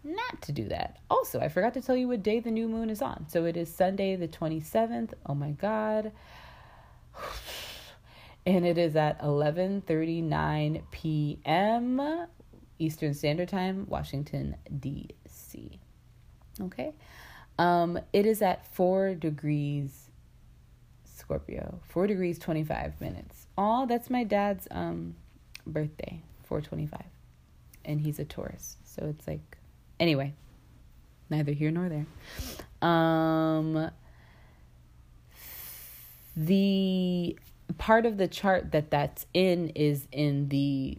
not to do that also i forgot to tell you what day the new moon is on so it is sunday the 27th oh my god and it is at 11:39 p.m. Eastern Standard Time, Washington D.C. Okay? Um it is at 4 degrees Scorpio. 4 degrees 25 minutes Oh, that's my dad's um birthday, 425. And he's a Taurus. So it's like anyway, neither here nor there. Um the part of the chart that that's in is in the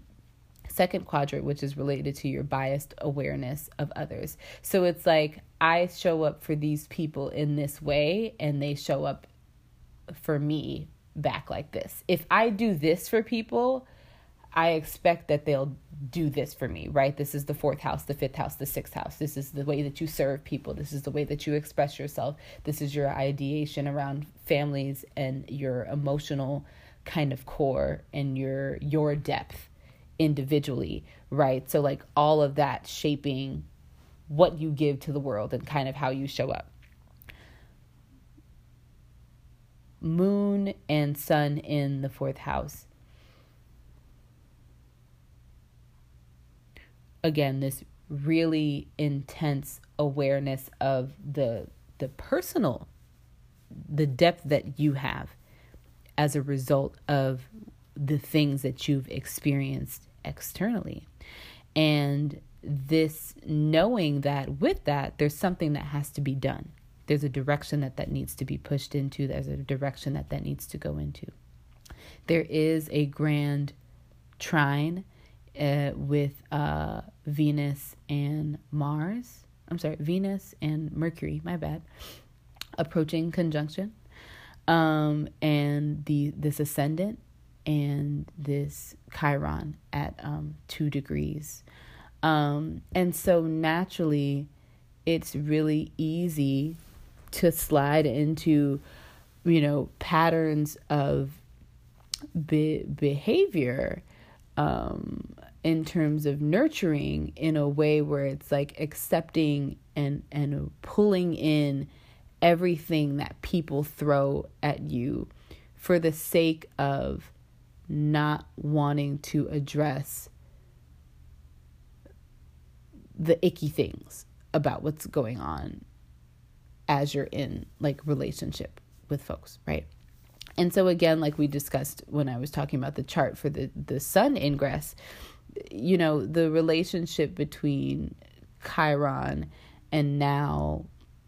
second quadrant, which is related to your biased awareness of others. So it's like I show up for these people in this way, and they show up for me back like this. If I do this for people, I expect that they'll do this for me, right? This is the fourth house, the fifth house, the sixth house. This is the way that you serve people. This is the way that you express yourself. This is your ideation around families and your emotional kind of core and your your depth individually, right? So like all of that shaping what you give to the world and kind of how you show up. Moon and sun in the fourth house. Again, this really intense awareness of the the personal the depth that you have as a result of the things that you've experienced externally. And this knowing that with that, there's something that has to be done. There's a direction that that needs to be pushed into, there's a direction that that needs to go into. There is a grand trine uh, with uh, Venus and Mars. I'm sorry, Venus and Mercury, my bad, approaching conjunction. Um, and the this ascendant and this Chiron at um, two degrees. Um, and so naturally, it's really easy to slide into, you know, patterns of be- behavior um, in terms of nurturing in a way where it's like accepting and, and pulling in everything that people throw at you for the sake of not wanting to address the icky things about what's going on as you're in like relationship with folks, right? And so again, like we discussed when I was talking about the chart for the the sun ingress, you know, the relationship between Chiron and now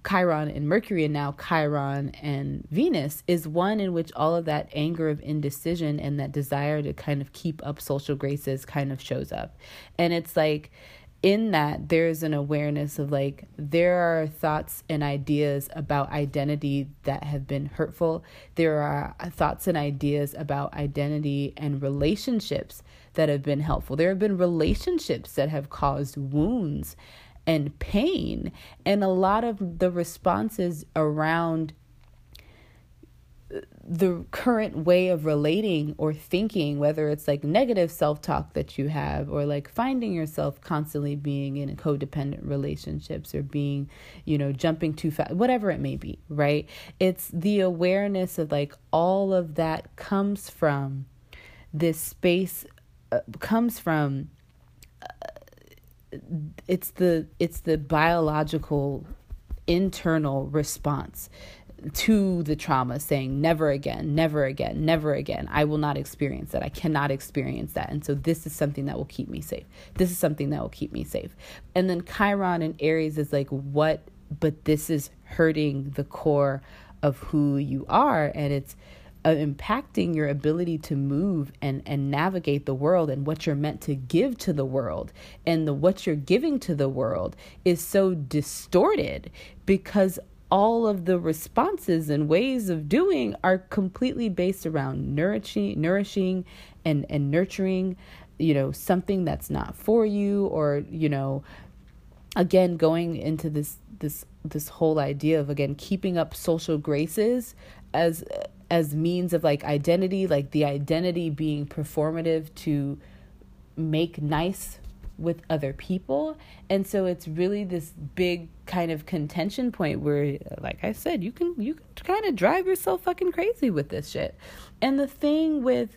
Chiron and Mercury and now Chiron and Venus is one in which all of that anger of indecision and that desire to kind of keep up social graces kind of shows up. And it's like in that there's an awareness of like there are thoughts and ideas about identity that have been hurtful. There are thoughts and ideas about identity and relationships that have been helpful. There have been relationships that have caused wounds and pain. And a lot of the responses around the current way of relating or thinking, whether it's like negative self talk that you have, or like finding yourself constantly being in codependent relationships or being, you know, jumping too fast, whatever it may be, right? It's the awareness of like all of that comes from this space, uh, comes from it's the it's the biological internal response to the trauma saying never again never again never again. I will not experience that. I cannot experience that. And so this is something that will keep me safe. This is something that will keep me safe. And then chiron and aries is like what? But this is hurting the core of who you are and it's uh, impacting your ability to move and and navigate the world and what you're meant to give to the world. And the what you're giving to the world is so distorted because all of the responses and ways of doing are completely based around nourishing nourishing and and nurturing you know something that's not for you or you know again going into this this this whole idea of again keeping up social graces as as means of like identity, like the identity being performative to make nice with other people. And so it's really this big kind of contention point where like I said, you can you can kind of drive yourself fucking crazy with this shit. And the thing with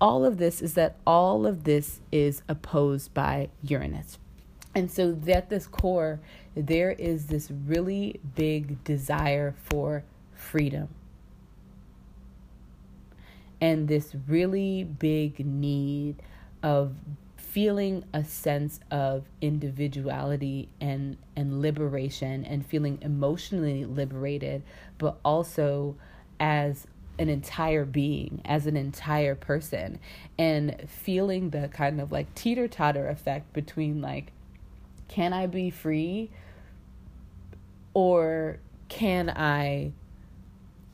all of this is that all of this is opposed by Uranus. And so at this core, there is this really big desire for freedom and this really big need of feeling a sense of individuality and and liberation and feeling emotionally liberated but also as an entire being, as an entire person, and feeling the kind of like teeter totter effect between like, can I be free? Or can I,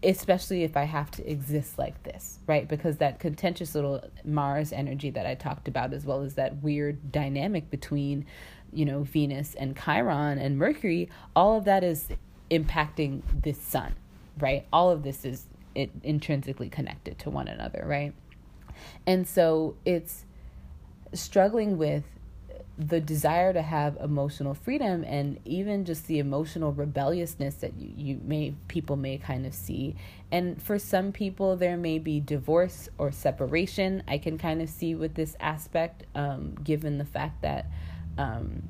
especially if I have to exist like this, right? Because that contentious little Mars energy that I talked about, as well as that weird dynamic between, you know, Venus and Chiron and Mercury, all of that is impacting this sun, right? All of this is it intrinsically connected to one another, right? And so it's struggling with the desire to have emotional freedom and even just the emotional rebelliousness that you, you may people may kind of see and for some people there may be divorce or separation i can kind of see with this aspect um, given the fact that um,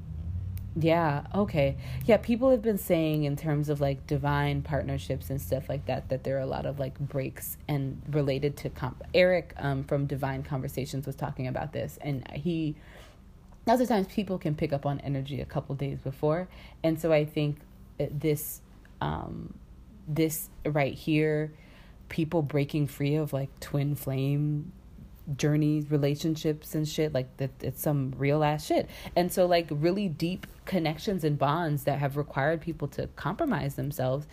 yeah, okay. Yeah, people have been saying in terms of like divine partnerships and stuff like that that there are a lot of like breaks and related to comp- Eric um, from Divine Conversations was talking about this and he lots of times people can pick up on energy a couple days before and so I think this um this right here people breaking free of like twin flame journeys, relationships and shit. Like that it's some real ass shit. And so like really deep connections and bonds that have required people to compromise themselves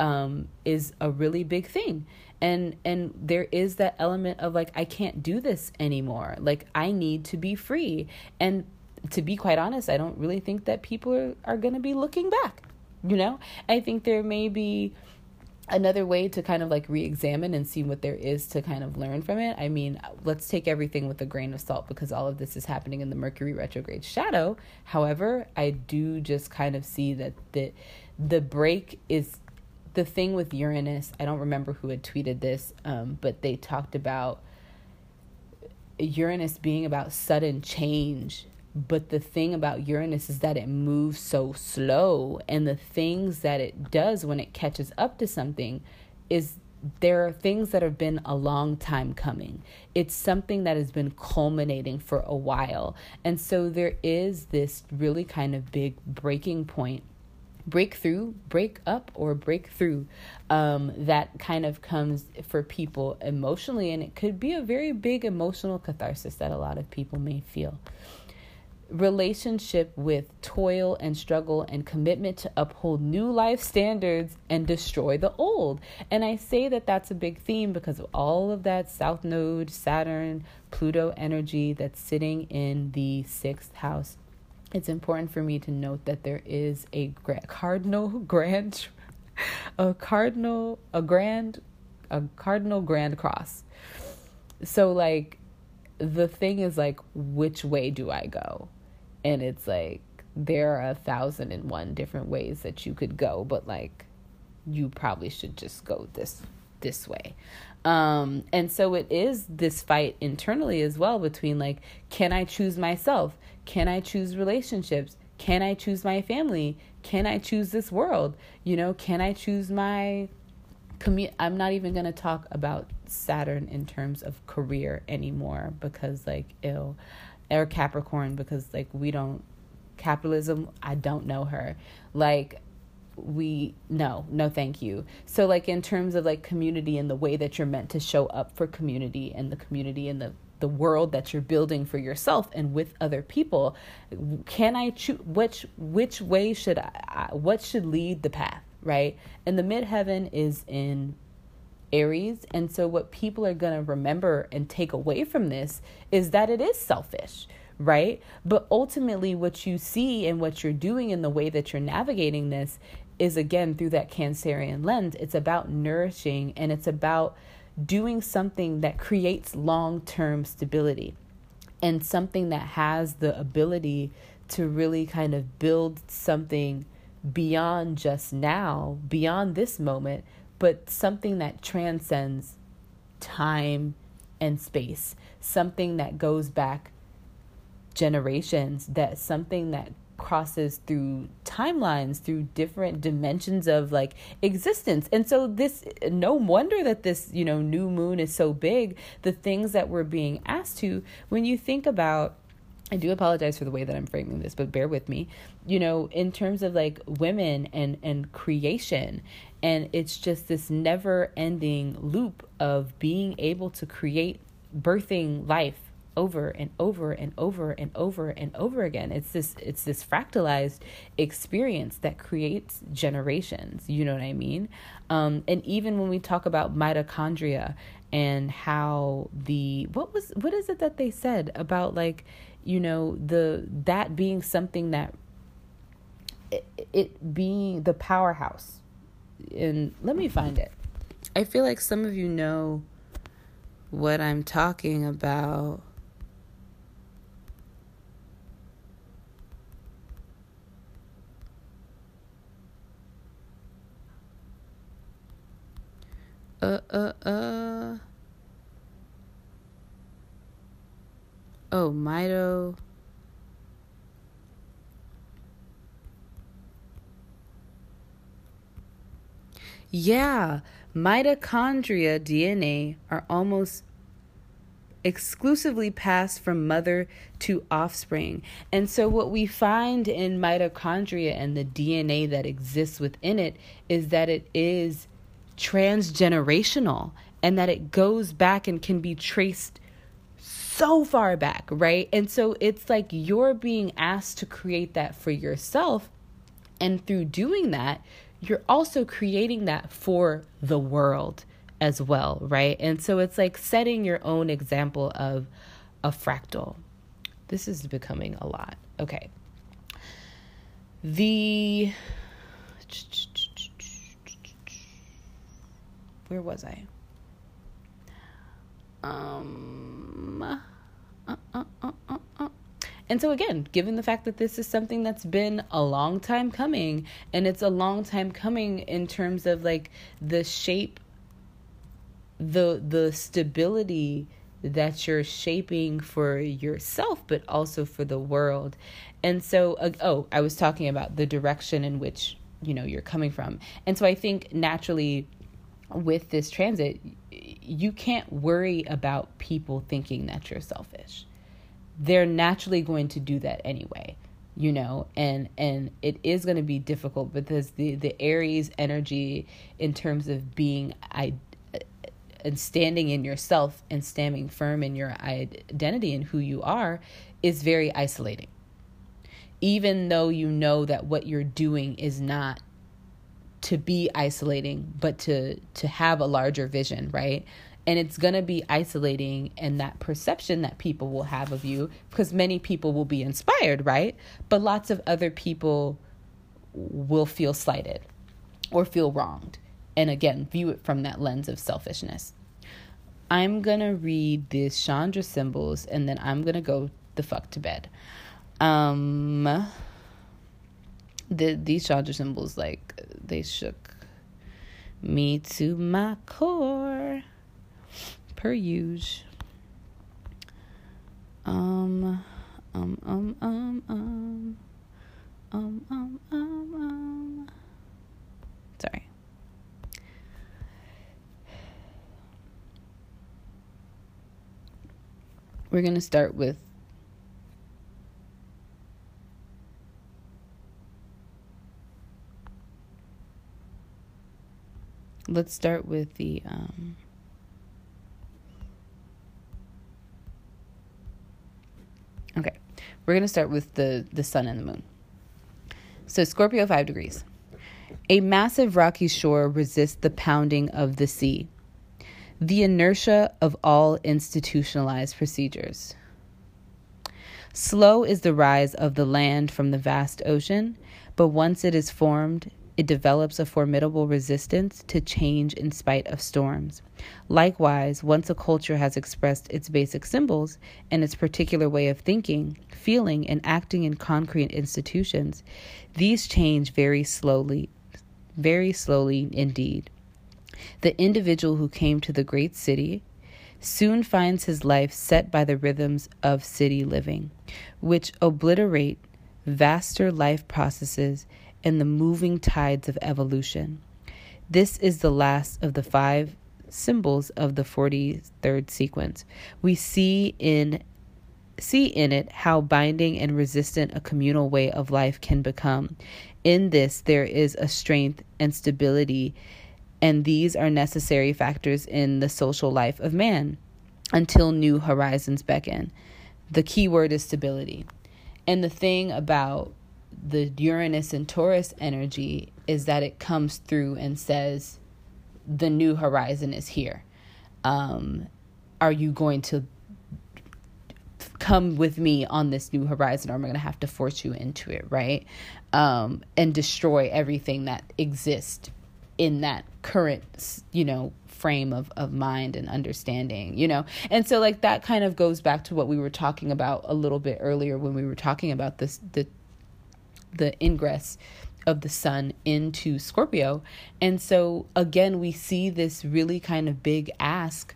um is a really big thing. And and there is that element of like I can't do this anymore. Like I need to be free. And to be quite honest, I don't really think that people are, are going to be looking back. You know? I think there may be another way to kind of like re-examine and see what there is to kind of learn from it i mean let's take everything with a grain of salt because all of this is happening in the mercury retrograde shadow however i do just kind of see that the the break is the thing with uranus i don't remember who had tweeted this um, but they talked about uranus being about sudden change but the thing about Uranus is that it moves so slow. And the things that it does when it catches up to something is there are things that have been a long time coming. It's something that has been culminating for a while. And so there is this really kind of big breaking point breakthrough, break up, or breakthrough um, that kind of comes for people emotionally. And it could be a very big emotional catharsis that a lot of people may feel relationship with toil and struggle and commitment to uphold new life standards and destroy the old. And I say that that's a big theme because of all of that South Node, Saturn, Pluto energy that's sitting in the sixth house. It's important for me to note that there is a gra- cardinal grand, a cardinal, a grand, a cardinal grand cross. So, like, the thing is like which way do i go? And it's like there are a thousand and one different ways that you could go but like you probably should just go this this way. Um and so it is this fight internally as well between like can i choose myself can i choose relationships can i choose my family can i choose this world you know can i choose my commu- i'm not even going to talk about saturn in terms of career anymore because like ill or Capricorn because like we don't capitalism, I don't know her. Like we no, no thank you. So like in terms of like community and the way that you're meant to show up for community and the community and the the world that you're building for yourself and with other people can i choose which which way should i what should lead the path right and the midheaven is in Aries. And so, what people are going to remember and take away from this is that it is selfish, right? But ultimately, what you see and what you're doing in the way that you're navigating this is again through that Cancerian lens. It's about nourishing and it's about doing something that creates long term stability and something that has the ability to really kind of build something beyond just now, beyond this moment, but something that transcends time and space, something that goes back generations, that something that crosses through timelines through different dimensions of like existence and so this no wonder that this you know new moon is so big the things that we're being asked to when you think about I do apologize for the way that I'm framing this, but bear with me. You know, in terms of like women and and creation, and it's just this never-ending loop of being able to create birthing life over and over and over and over and over again. It's this it's this fractalized experience that creates generations. You know what I mean? Um, and even when we talk about mitochondria and how the what was what is it that they said about like you know the that being something that it, it being the powerhouse and let me find it i feel like some of you know what i'm talking about uh uh uh Oh, mito. Yeah, mitochondria DNA are almost exclusively passed from mother to offspring. And so, what we find in mitochondria and the DNA that exists within it is that it is transgenerational and that it goes back and can be traced so far back, right? And so it's like you're being asked to create that for yourself. And through doing that, you're also creating that for the world as well, right? And so it's like setting your own example of a fractal. This is becoming a lot. Okay. The. Where was I? Um, uh, uh, uh, and so, again, given the fact that this is something that's been a long time coming, and it's a long time coming in terms of like the shape, the the stability that you're shaping for yourself, but also for the world. And so, oh, I was talking about the direction in which you know you're coming from, and so I think naturally with this transit you can't worry about people thinking that you're selfish. They're naturally going to do that anyway, you know, and and it is going to be difficult because the the Aries energy in terms of being I and standing in yourself and standing firm in your identity and who you are is very isolating. Even though you know that what you're doing is not to be isolating but to to have a larger vision right? And it's going to be isolating and that perception that people will have of you because many people will be inspired right? But lots of other people will feel slighted or feel wronged. And again view it from that lens of selfishness. I'm going to read these chandra symbols and then i'm going to go the fuck to bed. Um the these chandra symbols like they shook me to my core. Per use um um um um um um um um um. Sorry. We're going to start with let's start with the um, okay we're going to start with the the sun and the moon. So scorpio 5 degrees. A massive rocky shore resists the pounding of the sea. The inertia of all institutionalized procedures. Slow is the rise of the land from the vast ocean but once it is formed it develops a formidable resistance to change in spite of storms. Likewise, once a culture has expressed its basic symbols and its particular way of thinking, feeling, and acting in concrete institutions, these change very slowly, very slowly indeed. The individual who came to the great city soon finds his life set by the rhythms of city living, which obliterate vaster life processes and the moving tides of evolution. This is the last of the five symbols of the 43rd sequence. We see in see in it how binding and resistant a communal way of life can become. In this, there is a strength and stability, and these are necessary factors in the social life of man until new horizons beckon. The key word is stability. And the thing about the Uranus and Taurus energy is that it comes through and says, the new horizon is here. Um, are you going to come with me on this new horizon or am I going to have to force you into it, right? Um, and destroy everything that exists in that current, you know, frame of, of mind and understanding, you know? And so like that kind of goes back to what we were talking about a little bit earlier when we were talking about this, the, the ingress of the sun into Scorpio. And so again, we see this really kind of big ask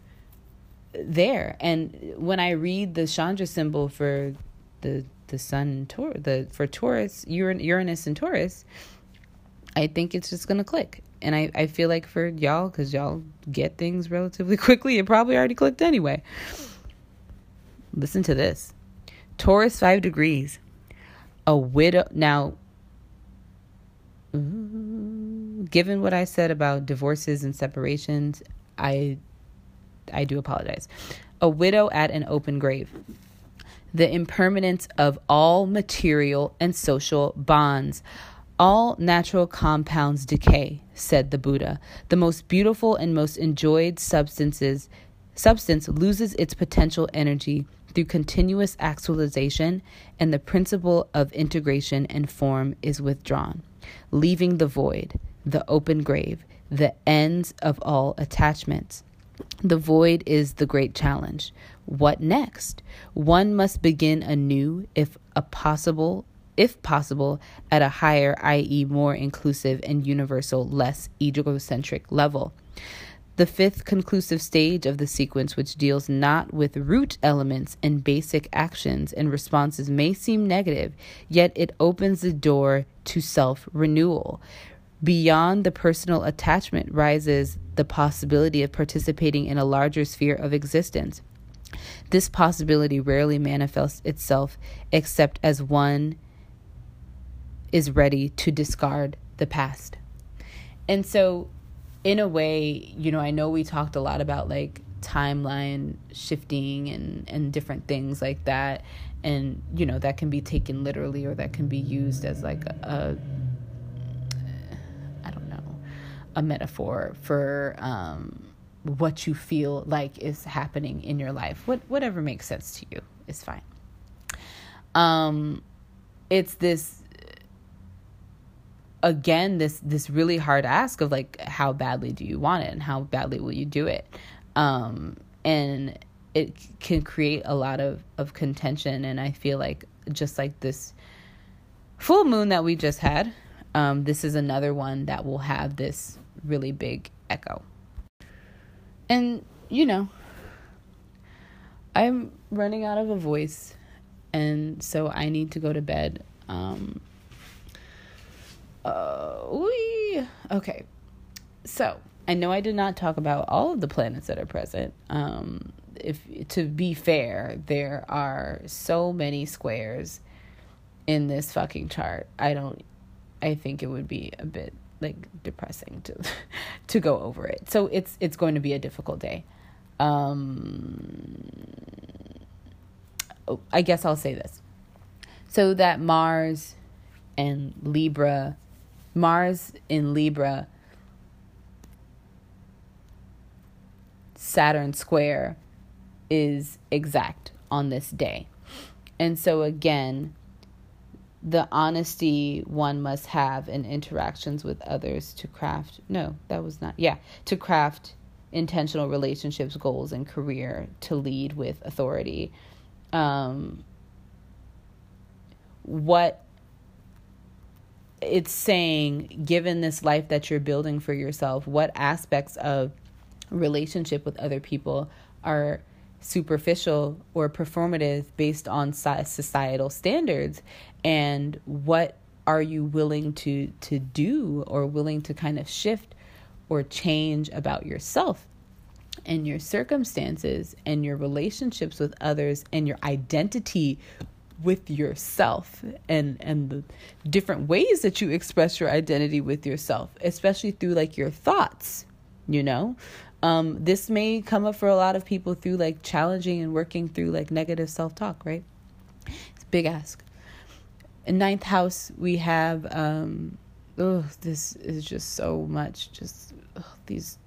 there. And when I read the Chandra symbol for the the sun Taurus, the for Taurus, Uranus and Taurus, I think it's just gonna click. And I, I feel like for y'all, because y'all get things relatively quickly, it probably already clicked anyway. Listen to this Taurus, five degrees. A widow. Now, given what I said about divorces and separations, I I do apologize. A widow at an open grave. The impermanence of all material and social bonds. All natural compounds decay, said the Buddha. The most beautiful and most enjoyed substances substance loses its potential energy through continuous actualization, and the principle of integration and form is withdrawn, leaving the void, the open grave, the ends of all attachments. The void is the great challenge. What next? One must begin anew if a possible if possible at a higher i.e. more inclusive and universal less egocentric level. The fifth conclusive stage of the sequence, which deals not with root elements and basic actions and responses, may seem negative, yet it opens the door to self renewal. Beyond the personal attachment rises the possibility of participating in a larger sphere of existence. This possibility rarely manifests itself except as one is ready to discard the past. And so, in a way, you know, I know we talked a lot about like timeline shifting and, and different things like that. And, you know, that can be taken literally or that can be used as like a, a a metaphor for um, what you feel like is happening in your life. What whatever makes sense to you is fine. Um, it's this again this this really hard ask of like how badly do you want it and how badly will you do it um and it can create a lot of of contention and i feel like just like this full moon that we just had um this is another one that will have this really big echo. And, you know, I'm running out of a voice, and so I need to go to bed. Um, uh, we okay. So I know I did not talk about all of the planets that are present. Um, if to be fair, there are so many squares in this fucking chart. I don't. I think it would be a bit like depressing to to go over it. So it's it's going to be a difficult day. Um oh, I guess I'll say this. So that Mars and Libra Mars in Libra Saturn square is exact on this day. And so again, the honesty one must have in interactions with others to craft no that was not yeah to craft intentional relationships goals and career to lead with authority um what it's saying given this life that you're building for yourself what aspects of relationship with other people are superficial or performative based on societal standards? And what are you willing to to do or willing to kind of shift or change about yourself and your circumstances and your relationships with others and your identity with yourself and and the different ways that you express your identity with yourself especially through like your thoughts you know? Um this may come up for a lot of people through like challenging and working through like negative self-talk right? It's a big ask. In ninth house we have um oh this is just so much just ugh, these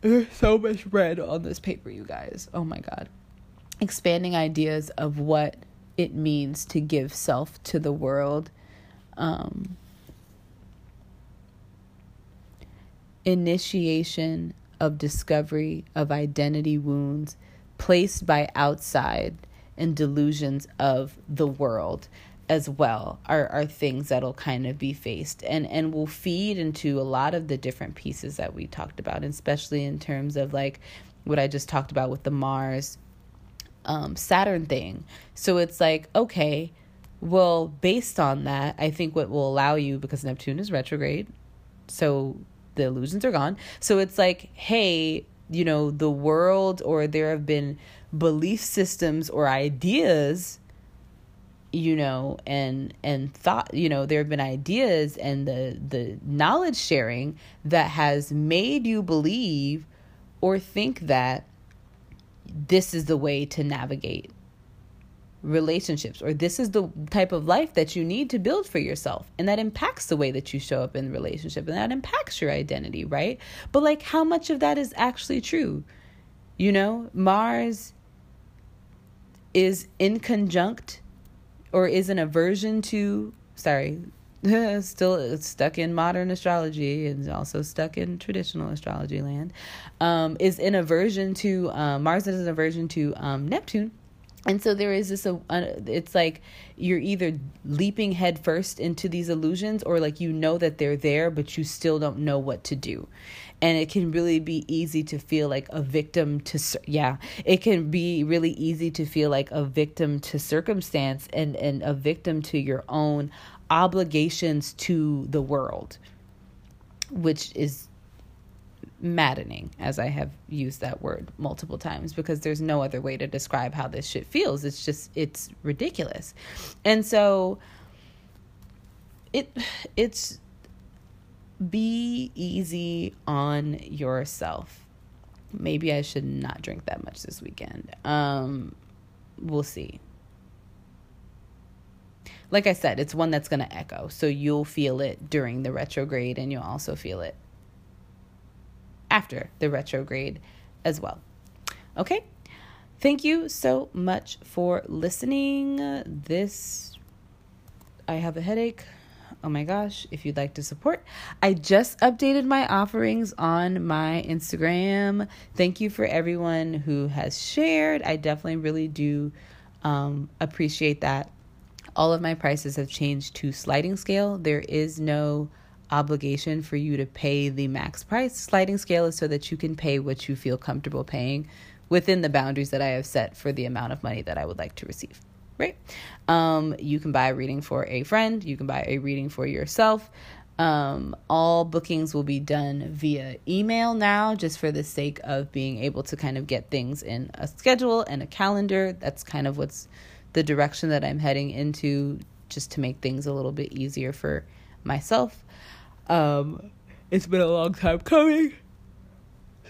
there's so much red on this paper you guys. Oh my god expanding ideas of what it means to give self to the world. Um, initiation of discovery of identity wounds placed by outside and delusions of the world as well are, are things that'll kind of be faced and and will feed into a lot of the different pieces that we talked about especially in terms of like what i just talked about with the mars um, Saturn thing. So it's like, okay, well, based on that, I think what will allow you, because Neptune is retrograde, so the illusions are gone. So it's like, hey, you know, the world, or there have been belief systems or ideas you know and and thought you know there have been ideas and the the knowledge sharing that has made you believe or think that this is the way to navigate relationships or this is the type of life that you need to build for yourself. And that impacts the way that you show up in the relationship and that impacts your identity right? But like how much of that is actually true? You know mars is in conjunct or is an aversion to sorry still stuck in modern astrology and also stuck in traditional astrology land, um, is in aversion to um, Mars is an aversion to um, Neptune. And so there is this, uh, it's like you're either leaping headfirst into these illusions or like you know that they're there, but you still don't know what to do. And it can really be easy to feel like a victim to, yeah, it can be really easy to feel like a victim to circumstance and, and a victim to your own obligations to the world, which is maddening, as I have used that word multiple times, because there's no other way to describe how this shit feels. It's just, it's ridiculous. And so it, it's, be easy on yourself. Maybe I should not drink that much this weekend. Um, we'll see like I said, it's one that's going to echo. So you'll feel it during the retrograde and you'll also feel it after the retrograde as well. Okay? Thank you so much for listening. This, I have a headache. Oh my gosh, if you'd like to support, I just updated my offerings on my Instagram. Thank you for everyone who has shared. I definitely really do um, appreciate that all of my prices have changed to sliding scale. There is no obligation for you to pay the max price. Sliding scale is so that you can pay what you feel comfortable paying within the boundaries that I have set for the amount of money that I would like to receive. Right? Um, you can buy a reading for a friend, you can buy a reading for yourself. Um, all bookings will be done via email now, just for the sake of being able to kind of get things in a schedule and a calendar. That's kind of what's the direction that I'm heading into just to make things a little bit easier for myself. Um, it's been a long time coming.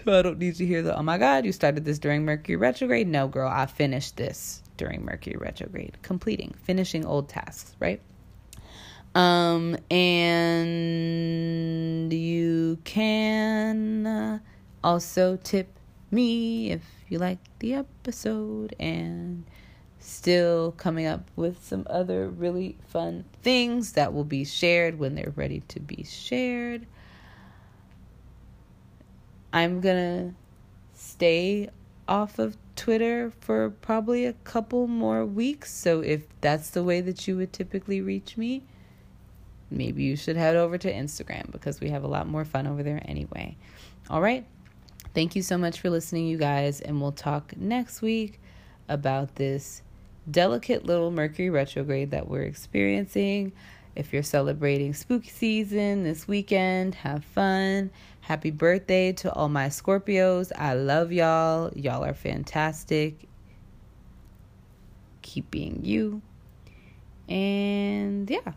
So I don't need to hear the, oh my God, you started this during Mercury retrograde. No, girl, I finished this during Mercury retrograde, completing, finishing old tasks, right? Um, and you can also tip me if you like the episode and still coming up with some other really fun things that will be shared when they're ready to be shared. I'm gonna stay off of Twitter for probably a couple more weeks. So if that's the way that you would typically reach me, maybe you should head over to Instagram because we have a lot more fun over there anyway. All right. Thank you so much for listening, you guys, and we'll talk next week about this delicate little Mercury retrograde that we're experiencing. If you're celebrating spooky season this weekend, have fun. Happy birthday to all my Scorpios. I love y'all. Y'all are fantastic. Keep being you. And yeah.